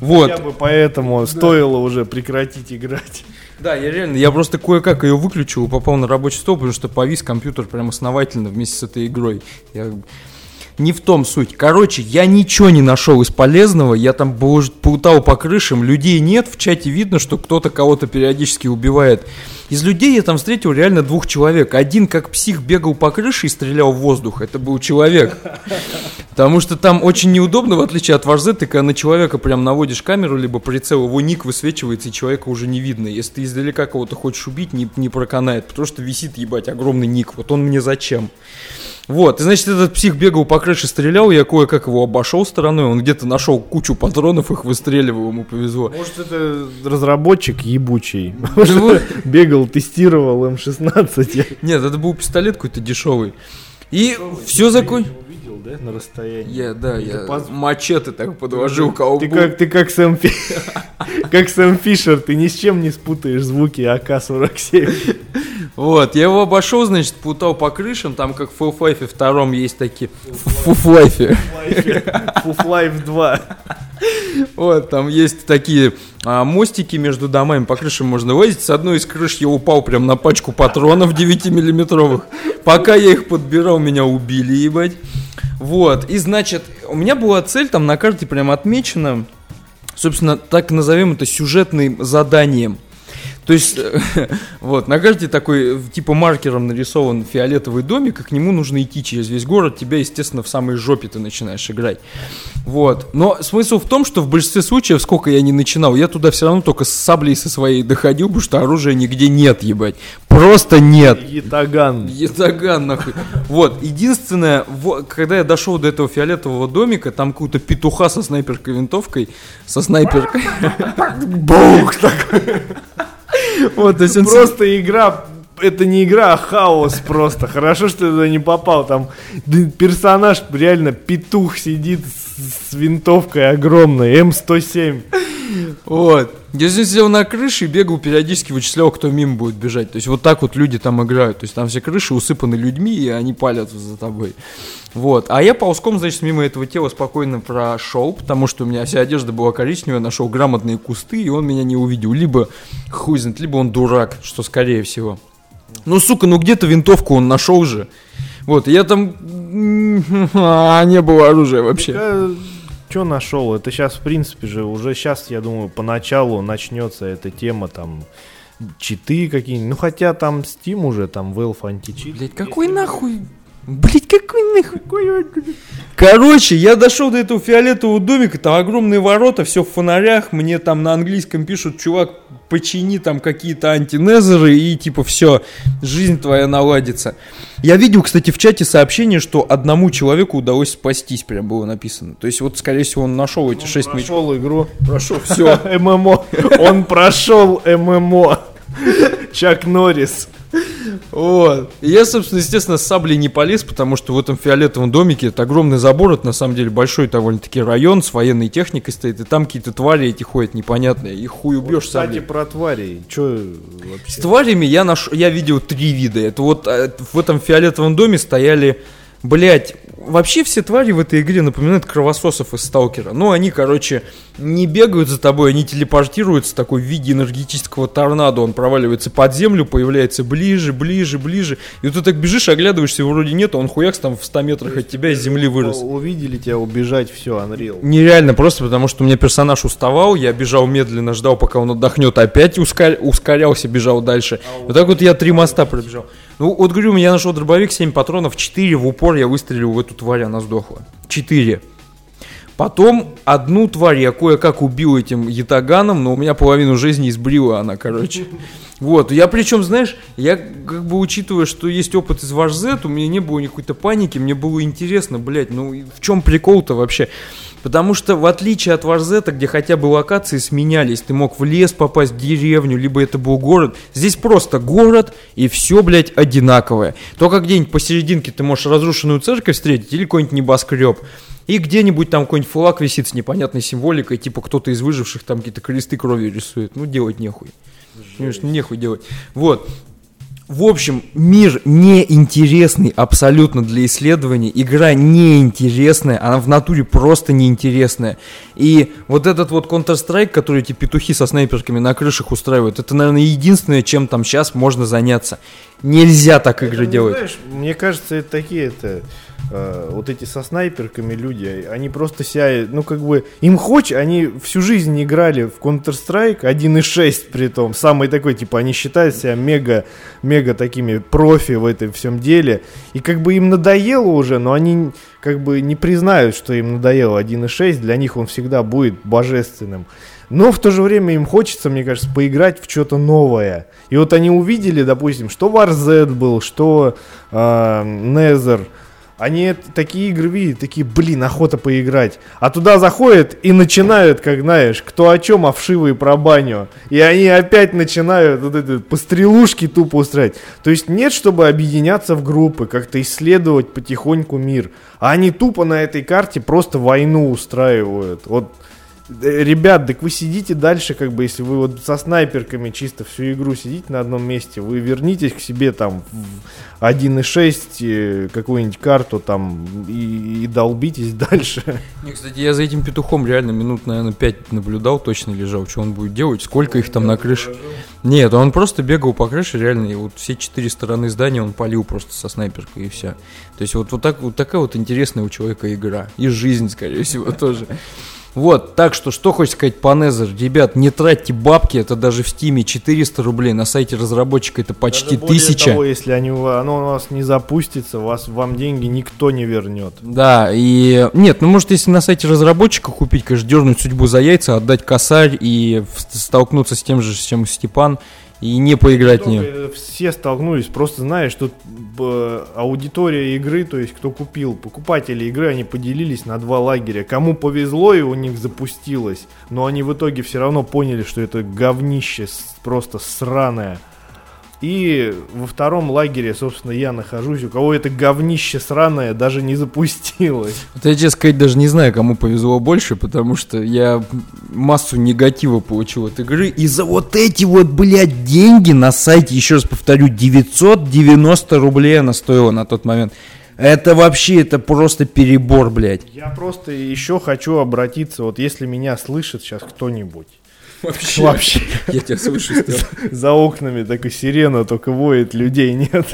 Вот. Хотя бы поэтому да. стоило уже прекратить играть. Да, я реально, я просто кое-как ее выключил, попал на рабочий стол, потому что повис компьютер прям основательно вместе с этой игрой. Я не в том суть. Короче, я ничего не нашел из полезного. Я там плутал по крышам, людей нет. В чате видно, что кто-то кого-то периодически убивает. Из людей я там встретил реально двух человек. Один как псих бегал по крыше и стрелял в воздух. Это был человек. Потому что там очень неудобно, в отличие от Варзет, ты когда на человека прям наводишь камеру, либо прицел, его ник высвечивается, и человека уже не видно. Если ты издалека кого-то хочешь убить, не, не проканает, потому что висит, ебать, огромный ник. Вот он мне зачем? Вот, и значит, этот псих бегал по крыше, стрелял, я кое-как его обошел стороной, он где-то нашел кучу патронов, их выстреливал, ему повезло. Может, это разработчик ебучий. Бегал, тестировал М16. Нет, это был пистолет какой-то дешевый. И все закончилось да, на расстоянии. Я, да, я паз... мачете так подложил колбу. Ты как, ты как Сэм, Фи... как Сэм Фишер, ты ни с чем не спутаешь звуки АК-47. Вот, я его обошел, значит, путал по крышам, там как в Full-Life втором есть такие... Full-Life. Full-Life 2. Вот, там есть такие а, мостики между домами, по крышам можно лазить. С одной из крыш я упал прям на пачку патронов 9-миллиметровых. Пока я их подбирал, меня убили, ебать. Вот, и значит, у меня была цель, там на карте прям отмечена, собственно, так назовем это сюжетным заданием. То есть, вот, на карте такой, типа, маркером нарисован фиолетовый домик, и к нему нужно идти через весь город, тебя, естественно, в самой жопе ты начинаешь играть. Вот. Но смысл в том, что в большинстве случаев, сколько я не начинал, я туда все равно только с саблей со своей доходил, потому что оружия нигде нет, ебать. Просто нет. Ятаган. Ятаган, нахуй. Вот, единственное, когда я дошел до этого фиолетового домика, там какого-то петуха со снайперкой винтовкой, со снайперкой. Бух! Вот, то есть он просто игра это не игра, а хаос просто. Хорошо, что ты туда не попал. Там персонаж реально петух сидит с, с винтовкой огромной, М107. Вот. Я здесь сидел на крыше и бегал, периодически вычислял, кто мимо будет бежать. То есть вот так вот люди там играют. То есть там все крыши усыпаны людьми, и они палят за тобой. Вот. А я ползком, значит, мимо этого тела спокойно прошел, потому что у меня вся одежда была коричневая, нашел грамотные кусты, и он меня не увидел. Либо хуй знает, либо он дурак, что скорее всего. Ну, сука, ну где-то винтовку он нашел же. Вот, я там... А, не было оружия вообще. Что нашел? Это сейчас, в принципе же, уже сейчас, я думаю, поначалу начнется эта тема там читы какие-нибудь. Ну, хотя там Steam уже, там Valve античит. Блять, какой нахуй Блять, какой нахуй? Короче, я дошел до этого фиолетового домика, там огромные ворота, все в фонарях, мне там на английском пишут, чувак, почини там какие-то антинезеры и типа все, жизнь твоя наладится. Я видел, кстати, в чате сообщение, что одному человеку удалось спастись, прям было написано. То есть вот, скорее всего, он нашел эти шесть мячей. Прошел игру. Прошел все. ММО. Он прошел ММО. Чак Норрис. Вот. И я, собственно, естественно, с саблей не полез, потому что в этом фиолетовом домике это огромный забор, это на самом деле большой довольно-таки район с военной техникой стоит, и там какие-то твари эти ходят непонятные, их хуй убьешь вот, Кстати, про твари, что вообще? С тварями я, наш... я видел три вида. Это вот э, в этом фиолетовом доме стояли Блять, вообще все твари в этой игре напоминают кровососов из Сталкера. Ну, они, короче, не бегают за тобой, они телепортируются такой в виде энергетического торнадо. Он проваливается под землю, появляется ближе, ближе, ближе. И вот ты так бежишь, оглядываешься, вроде нет, а он хуякс там в 100 метрах от тебя из земли вырос. Увидели тебя убежать, все, Unreal. Нереально, просто потому что у меня персонаж уставал, я бежал медленно, ждал, пока он отдохнет, опять ускоря... ускорялся, бежал дальше. А вот так вот я три моста пробежал. Ну, вот говорю, я нашел дробовик, 7 патронов, 4 в упор я выстрелил в эту тварь, она сдохла. 4. Потом одну тварь я кое-как убил этим ятаганом, но у меня половину жизни избрила она, короче. Вот, я причем, знаешь, я как бы учитывая, что есть опыт из Ваш Z, у меня не было никакой-то паники, мне было интересно, блядь, ну в чем прикол-то вообще? Потому что в отличие от Варзета, где хотя бы локации сменялись, ты мог в лес попасть, в деревню, либо это был город, здесь просто город и все, блядь, одинаковое. Только где-нибудь посерединке ты можешь разрушенную церковь встретить или какой-нибудь небоскреб. И где-нибудь там какой-нибудь флаг висит с непонятной символикой, типа кто-то из выживших там какие-то кресты крови рисует. Ну, делать нехуй. Конечно, нехуй делать. Вот. В общем, мир неинтересный абсолютно для исследований. Игра неинтересная, она в натуре просто неинтересная. И вот этот вот Counter-Strike, который эти петухи со снайперками на крышах устраивают, это, наверное, единственное, чем там сейчас можно заняться. Нельзя так игры это, делать. Знаешь, мне кажется, это такие это э, вот эти со снайперками люди, они просто себя, ну как бы, им хоч, они всю жизнь играли в Counter-Strike 1.6 при том, самый такой, типа, они считают себя мега, мега такими профи в этом всем деле, и как бы им надоело уже, но они как бы не признают, что им надоело 1.6, для них он всегда будет божественным. Но в то же время им хочется, мне кажется, поиграть в что-то новое. И вот они увидели, допустим, что War был, что э, Nether, они такие игры видят, такие, блин, охота поиграть. А туда заходят и начинают, как знаешь, кто о чем, а вшивые про баню. И они опять начинают вот это пострелушки тупо устраивать. То есть нет, чтобы объединяться в группы, как-то исследовать потихоньку мир. А они тупо на этой карте просто войну устраивают. Вот Ребят, так вы сидите дальше, как бы, если вы вот со снайперками чисто всю игру сидите на одном месте, вы вернитесь к себе там в 1.6 э, какую-нибудь карту там и, и долбитесь дальше. Не, кстати, я за этим петухом реально минут, наверное, 5 наблюдал, точно лежал, что он будет делать, сколько их там на крыше. Нет, он просто бегал по крыше, реально, и вот все четыре стороны здания он полил просто со снайперкой и все. То есть вот, вот, так, вот такая вот интересная у человека игра. И жизнь, скорее всего, тоже. Вот, так что, что хочешь сказать по Nether? Ребят, не тратьте бабки, это даже в Стиме 400 рублей, на сайте разработчика это почти Даже 1000. того, если они, оно у вас не запустится, вас, вам деньги никто не вернет. Да, и... Нет, ну может, если на сайте разработчика купить, конечно, дернуть судьбу за яйца, отдать косарь и столкнуться с тем же, чем Степан, и не поиграть в Только, нее. э, Все столкнулись, просто знаешь, тут аудитория игры, то есть кто купил, покупатели игры, они поделились на два лагеря. Кому повезло и у них запустилось, но они в итоге все равно поняли, что это говнище просто сраное. И во втором лагере, собственно, я нахожусь, у кого это говнище сраное даже не запустилось. Вот я, честно сказать, даже не знаю, кому повезло больше, потому что я массу негатива получил от игры. И за вот эти вот, блядь, деньги на сайте, еще раз повторю, 990 рублей она стоила на тот момент. Это вообще, это просто перебор, блядь. Я просто еще хочу обратиться, вот если меня слышит сейчас кто-нибудь, Вообще. вообще Я тебя слышу, за окнами так и сирена только воет, людей нет.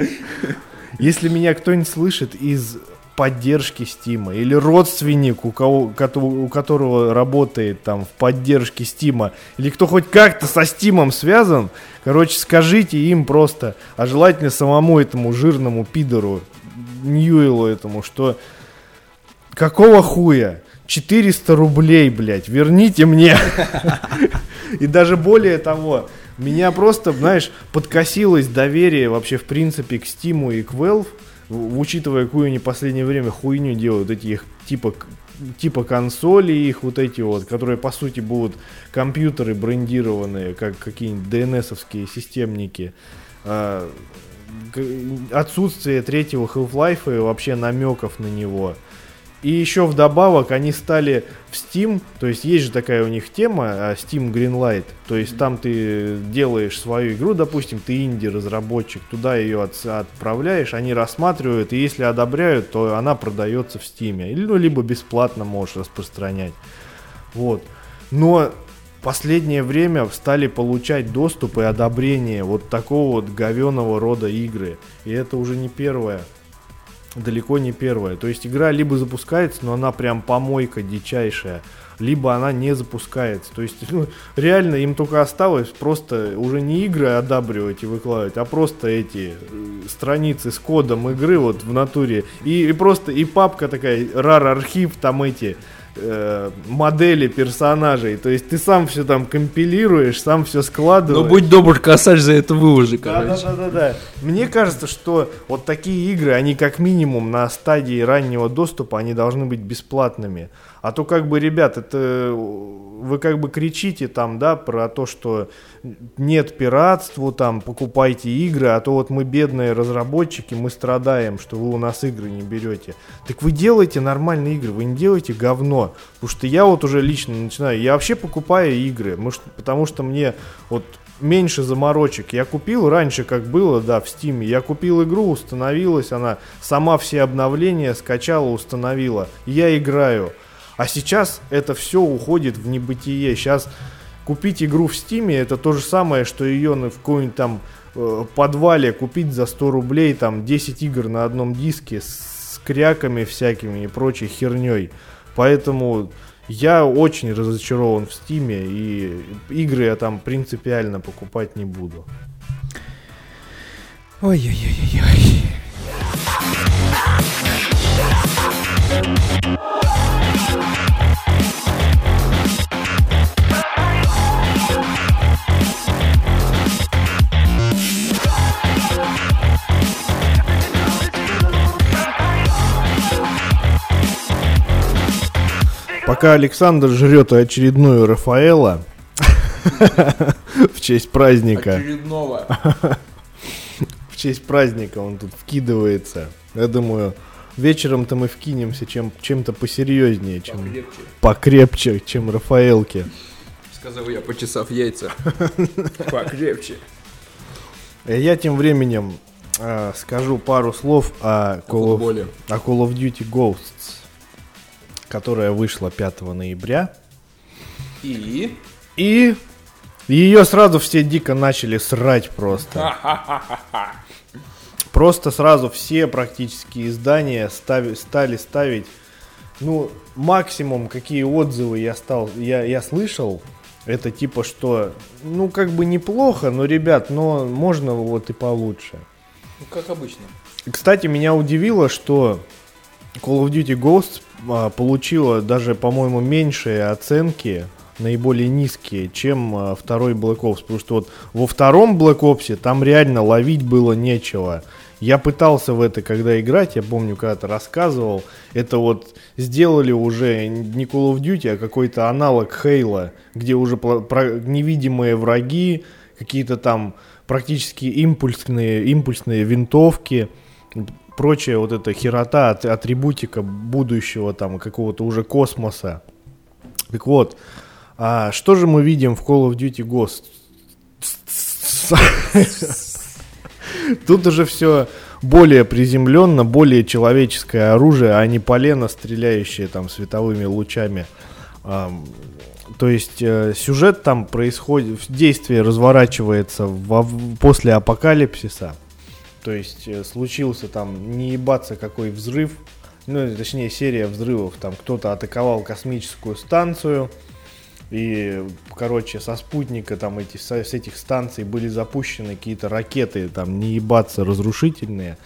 Если меня кто-нибудь слышит из поддержки Стима или родственник, у, кого, у которого работает там в поддержке Стима, или кто хоть как-то со Стимом связан, короче, скажите им просто, а желательно самому этому жирному пидору, Ньюэлу этому, что какого хуя? 400 рублей, блядь, верните мне. И даже более того, меня просто, знаешь, подкосилось доверие вообще в принципе к Стиму и к Valve, учитывая, какую они в последнее время хуйню делают, эти их типа типа консоли их вот эти вот, которые по сути будут компьютеры брендированные, как какие-нибудь DNS-овские системники. А, отсутствие третьего Half-Life и вообще намеков на него. И еще вдобавок они стали в Steam, то есть есть же такая у них тема а, Steam Greenlight, то есть там ты делаешь свою игру, допустим, ты инди-разработчик, туда ее от- отправляешь, они рассматривают, и если одобряют, то она продается в Steam, ну, либо бесплатно можешь распространять. Вот. Но последнее время стали получать доступ и одобрение вот такого вот говеного рода игры. И это уже не первое. Далеко не первое. То есть игра либо запускается, но она прям помойка дичайшая, либо она не запускается. То есть ну, реально им только осталось просто уже не игры одабривать и выкладывать, а просто эти э, страницы с кодом игры вот в натуре. И, и просто и папка такая, рар архив, там эти э, модели персонажей. То есть ты сам все там компилируешь, сам все складываешь. Ну будь добр, косарь за это выложи, Да, да, короче. да, да, да. Мне кажется, что вот такие игры, они как минимум на стадии раннего доступа, они должны быть бесплатными. А то как бы, ребят, это вы как бы кричите там, да, про то, что нет пиратству, там, покупайте игры, а то вот мы бедные разработчики, мы страдаем, что вы у нас игры не берете. Так вы делаете нормальные игры, вы не делаете говно. Потому что я вот уже лично начинаю, я вообще покупаю игры, потому что мне вот меньше заморочек. Я купил раньше, как было, да, в Стиме. Я купил игру, установилась она, сама все обновления скачала, установила. Я играю. А сейчас это все уходит в небытие. Сейчас купить игру в Стиме это то же самое, что ее в каком-нибудь там э, подвале купить за 100 рублей, там 10 игр на одном диске с кряками всякими и прочей херней. Поэтому я очень разочарован в Стиме и игры я там принципиально покупать не буду. Ой-ой-ой-ой. Пока Александр жрет очередную Рафаэла в честь праздника, Очередного. в честь праздника он тут вкидывается. Я думаю, вечером-то мы вкинемся чем, чем-то посерьезнее, чем Покрепче. покрепче, чем Рафаэлки. Сказал я, почесав яйца. Покрепче. Э, Я тем временем э, скажу пару слов о Call, of, Футболе. о Call of Duty Ghosts, которая вышла 5 ноября. И? И ее сразу все дико начали срать просто. Просто сразу все практически издания стави- стали ставить ну, максимум, какие отзывы я стал, я, я слышал, это типа, что, ну, как бы неплохо, но, ребят, но можно вот и получше. Ну, как обычно. Кстати, меня удивило, что Call of Duty Ghosts а, получила даже, по-моему, меньшие оценки, наиболее низкие, чем а, второй Black Ops. Потому что вот во втором Black Ops там реально ловить было нечего. Я пытался в это когда играть, я помню, когда-то рассказывал. Это вот сделали уже не Call of Duty, а какой-то аналог Хейла, где уже невидимые враги, какие-то там практически импульсные, импульсные винтовки, прочая вот эта херота, от, атрибутика будущего там какого-то уже космоса. Так вот, а что же мы видим в Call of Duty Ghost? Тут уже все более приземленно, более человеческое оружие, а не полено, стреляющее там световыми лучами. То есть э, сюжет там происходит, действие разворачивается во, после апокалипсиса. То есть э, случился там не ебаться какой взрыв, ну точнее серия взрывов, там кто-то атаковал космическую станцию, и, короче, со спутника там эти, с этих станций были запущены какие-то ракеты, там, не ебаться, разрушительные.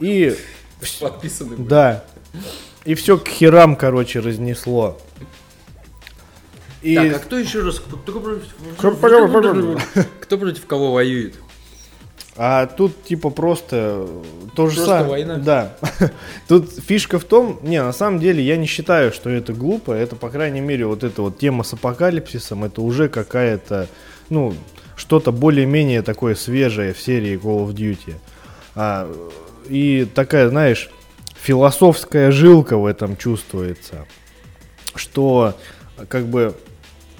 И... Подписаны. Да. И все к херам, короче, разнесло. И... Так, а кто еще раз? Кто против кого воюет? А тут типа просто то же просто самое. война. Да. тут фишка в том, не, на самом деле я не считаю, что это глупо. Это, по крайней мере, вот эта вот тема с апокалипсисом, это уже какая-то, ну, что-то более-менее такое свежее в серии Call of Duty. А, и такая, знаешь, философская жилка в этом чувствуется. Что, как бы,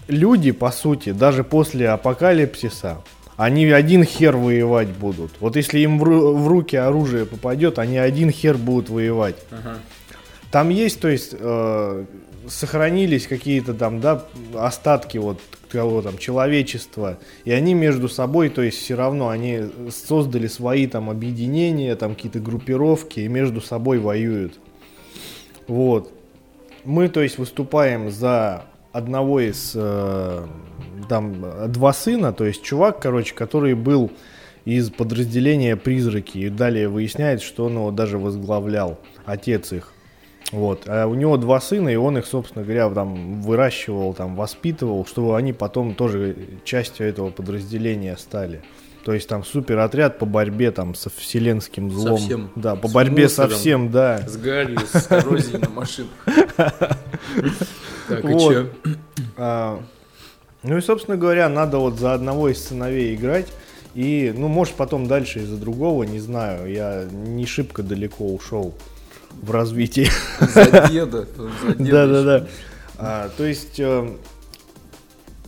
люди, по сути, даже после апокалипсиса, они один хер воевать будут. Вот если им в, в руки оружие попадет, они один хер будут воевать. Ага. Там есть, то есть, э, сохранились какие-то там, да, остатки вот кого там человечества, и они между собой, то есть все равно они создали свои там объединения, там какие-то группировки и между собой воюют. Вот. Мы, то есть, выступаем за одного из э, там два сына, то есть чувак, короче, который был из подразделения «Призраки», и далее выясняет, что он его даже возглавлял, отец их. Вот. А у него два сына, и он их, собственно говоря, там выращивал, там воспитывал, чтобы они потом тоже частью этого подразделения стали. То есть там супер отряд по борьбе там со вселенским злом. Совсем. Да, по с борьбе мусором, со всем, да. С гарью, с коррозией на машинах. Так, и че? А, ну и, собственно говоря, надо вот за одного из сыновей играть. И, ну, может, потом дальше из-за другого, не знаю. Я не шибко далеко ушел в развитии. За деда. Да, да, да. А, то есть э,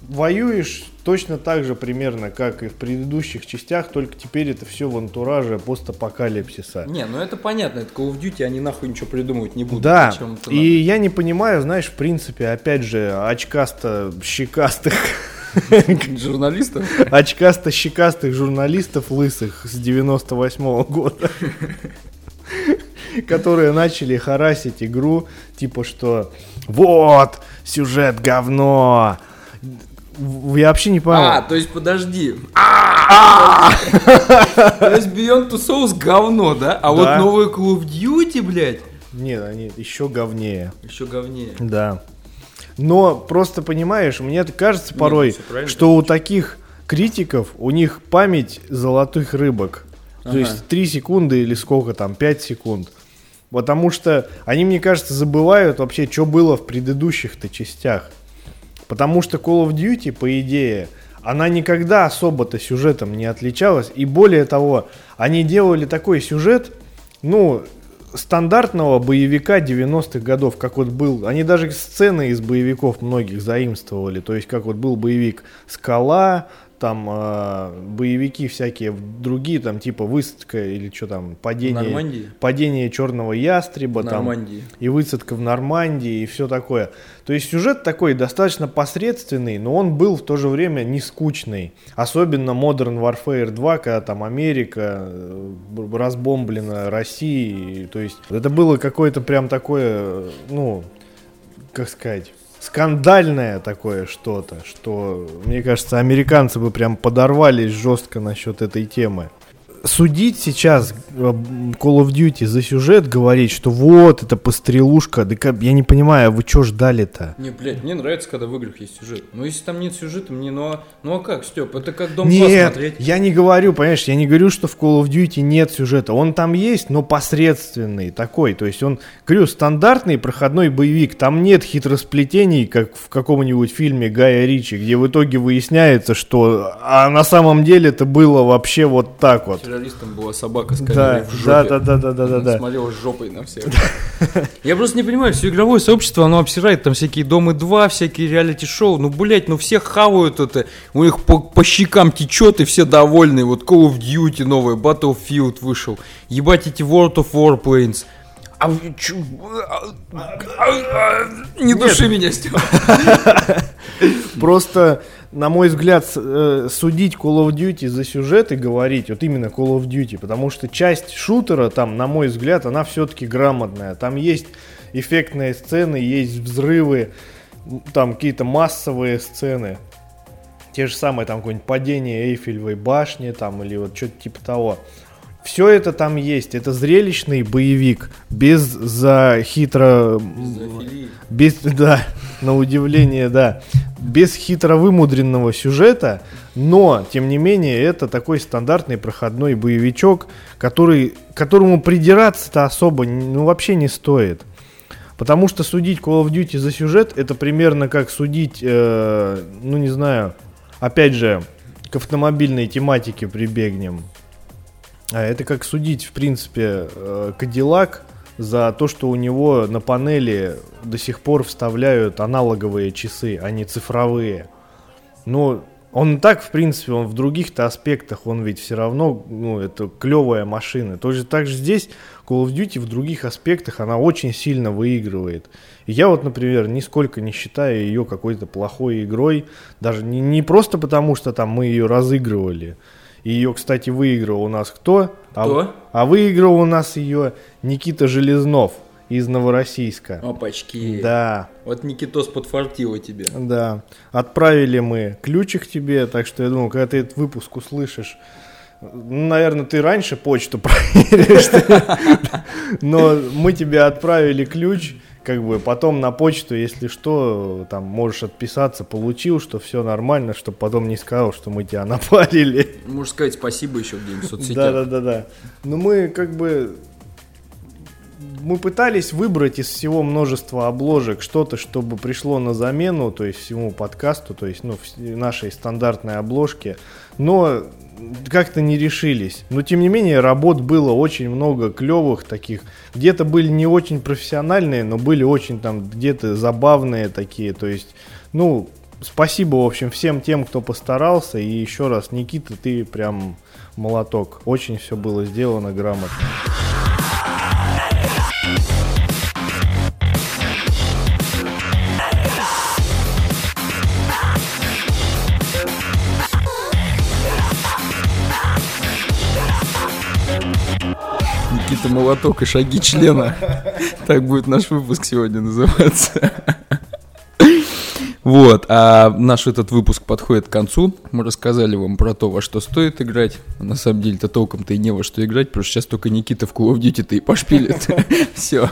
воюешь точно так же примерно, как и в предыдущих частях, только теперь это все в антураже постапокалипсиса. Не, ну это понятно, это Call of Duty, они нахуй ничего придумывать не будут. Да, и я не понимаю, знаешь, в принципе, опять же, очкасто-щекастых Журналистов? Очкасто-щекастых журналистов лысых с 98 -го года. Которые начали харасить игру, типа что вот, сюжет говно, я вообще не понял. А, то есть подожди. То есть Beyond Two Souls говно, да? А вот новые Call of Duty, блядь. Нет, они еще говнее. Еще говнее. Да. Но просто понимаешь, мне кажется порой, Нет, что у таких критиков у них память золотых рыбок. То есть 3 секунды или сколько там, 5 секунд. Потому что они, мне кажется, забывают вообще, что было в предыдущих-то частях. Потому что Call of Duty, по идее, она никогда особо-то сюжетом не отличалась. И более того, они делали такой сюжет, ну, стандартного боевика 90-х годов, как вот был. Они даже сцены из боевиков многих заимствовали. То есть, как вот был боевик «Скала», там э, боевики всякие другие, там типа высадка или что там, падение, падение черного ястреба там, и высадка в Нормандии и все такое. То есть сюжет такой достаточно посредственный, но он был в то же время не скучный. Особенно Modern Warfare 2, когда там Америка э, разбомблена Россией. То есть это было какое-то прям такое, ну, как сказать, скандальное такое что-то, что, мне кажется, американцы бы прям подорвались жестко насчет этой темы судить сейчас э, Call of Duty за сюжет, говорить, что вот, это пострелушка, да как, я не понимаю, вы что ждали-то? Не, блядь, мне нравится, когда в играх есть сюжет. Но если там нет сюжета, мне, ну а, ну а как, Степ, это как Дом Нет, смотреть. я не говорю, понимаешь, я не говорю, что в Call of Duty нет сюжета. Он там есть, но посредственный такой. То есть он, говорю, стандартный проходной боевик. Там нет хитросплетений, как в каком-нибудь фильме Гая Ричи, где в итоге выясняется, что а на самом деле это было вообще вот так вот террористом была собака с да, в жопе. Да, да, да, да, да, да, да. Смотрел жопой на всех. Я просто не понимаю, все игровое сообщество, оно обсирает там всякие Домы 2, всякие реалити-шоу. Ну, блять, ну все хавают это, у них по, по щекам течет, и все довольны. Вот Call of Duty новый, Battlefield вышел. Ебать эти World of Warplanes. А, чё, не души меня, Степа. Просто на мой взгляд, э, судить Call of Duty за сюжет и говорить, вот именно Call of Duty, потому что часть шутера там, на мой взгляд, она все-таки грамотная. Там есть эффектные сцены, есть взрывы, там какие-то массовые сцены. Те же самые, там, какое-нибудь падение Эйфелевой башни, там, или вот что-то типа того. Все это там есть. Это зрелищный боевик без за хитро... Без, да, на удивление, да. Без хитро вымудренного сюжета, но, тем не менее, это такой стандартный проходной боевичок, который, которому придираться-то особо ну, вообще не стоит. Потому что судить Call of Duty за сюжет, это примерно как судить, э, ну не знаю, опять же, к автомобильной тематике прибегнем. А это как судить, в принципе, Кадиллак за то, что у него на панели до сих пор вставляют аналоговые часы, а не цифровые. Ну, он так, в принципе, он в других-то аспектах, он ведь все равно, ну, это клевая машина. Тоже так же здесь Call of Duty в других аспектах она очень сильно выигрывает. И я вот, например, нисколько не считаю ее какой-то плохой игрой, даже не, не просто потому, что там мы ее разыгрывали, и ее, кстати, выиграл у нас кто? А кто? А, а выиграл у нас ее Никита Железнов из Новороссийска. Опачки. Да. Вот Никитос подфартило тебе. Да. Отправили мы ключик тебе, так что я думаю, когда ты этот выпуск услышишь, ну, наверное, ты раньше почту проверишь. Но мы тебе отправили ключ как бы потом на почту, если что, там можешь отписаться, получил, что все нормально, чтобы потом не сказал, что мы тебя напалили. Можешь сказать спасибо еще где-нибудь в соцсетях. Да, да, да, да. Но мы как бы мы пытались выбрать из всего множества обложек что-то, чтобы пришло на замену, то есть всему подкасту, то есть ну, нашей стандартной обложке, но как-то не решились. Но тем не менее работ было очень много клевых таких. Где-то были не очень профессиональные, но были очень там где-то забавные такие. То есть, ну, спасибо, в общем, всем тем, кто постарался. И еще раз, Никита, ты прям молоток. Очень все было сделано грамотно. Никита Молоток и шаги члена. Так будет наш выпуск сегодня называться. Вот, а наш этот выпуск подходит к концу. Мы рассказали вам про то, во что стоит играть. На самом деле-то толком-то и не во что играть, что сейчас только Никита в Call of Duty-то и пошпилит. Все.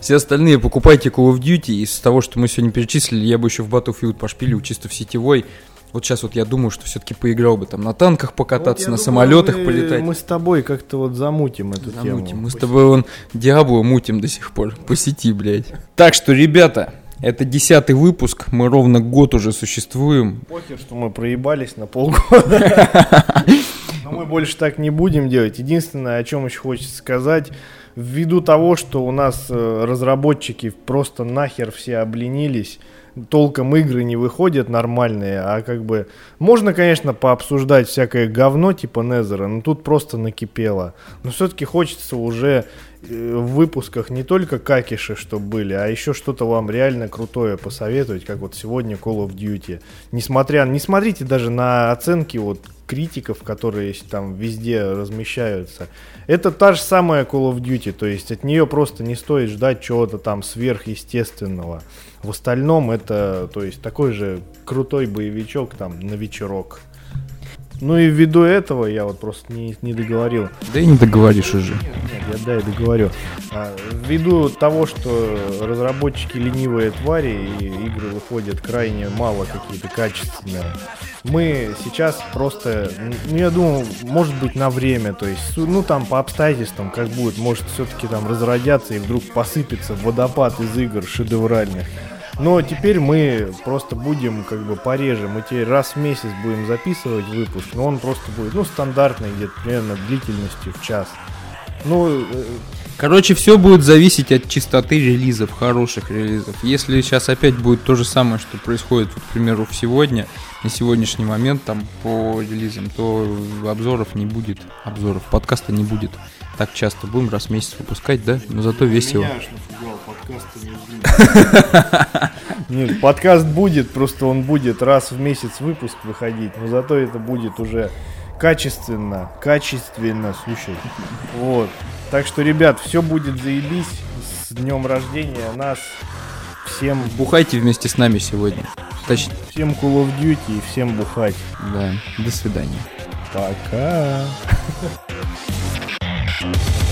Все остальные покупайте Call of Duty. Из того, что мы сегодня перечислили, я бы еще в Battlefield пошпилил чисто в сетевой. Вот сейчас вот я думаю, что все-таки поиграл бы там на танках покататься, вот на думаю, самолетах мы, полетать. Мы с тобой как-то вот замутим эту замутим. тему. Мы с тобой вон Диабло мутим до сих пор по сети, блядь. Так что, ребята, это десятый выпуск, мы ровно год уже существуем. Похер, что мы проебались на полгода. Но мы больше так не будем делать. Единственное, о чем еще хочется сказать, ввиду того, что у нас э, разработчики просто нахер все обленились, толком игры не выходят нормальные, а как бы можно, конечно, пообсуждать всякое говно типа Незера, но тут просто накипело. Но все-таки хочется уже в выпусках не только какиши, что были, а еще что-то вам реально крутое посоветовать, как вот сегодня Call of Duty. Несмотря, не смотрите даже на оценки вот критиков, которые там везде размещаются. Это та же самая Call of Duty, то есть от нее просто не стоит ждать чего-то там сверхъестественного. В остальном это, то есть такой же крутой боевичок там на вечерок. Ну и ввиду этого я вот просто не, не договорил. Да и не договоришь уже. Нет, нет, я да, и договорю. А, ввиду того, что разработчики ленивые твари и игры выходят крайне мало какие-то качественные, мы сейчас просто, ну я думаю, может быть на время, то есть, ну там по обстоятельствам как будет, может все-таки там разродятся и вдруг посыпется водопад из игр шедевральных. Но теперь мы просто будем как бы пореже. Мы теперь раз в месяц будем записывать выпуск, но он просто будет, ну, стандартный, где-то примерно длительностью в час. Ну, э, Короче, все будет зависеть от чистоты релизов, хороших релизов. Если сейчас опять будет то же самое, что происходит, вот, к примеру, сегодня, на сегодняшний момент там по релизам, то обзоров не будет, обзоров, подкаста не будет так часто. Будем раз в месяц выпускать, да? Но зато весело. Нет, подкаст будет, просто он будет раз в месяц выпуск выходить, но зато это будет уже качественно, качественно, слушай. Вот. Так что, ребят, все будет заебись. С днем рождения нас. Всем, Бухайте вместе с нами сегодня. Точнее, всем Call of Duty и всем бухать. да. До свидания. Пока. Thank you.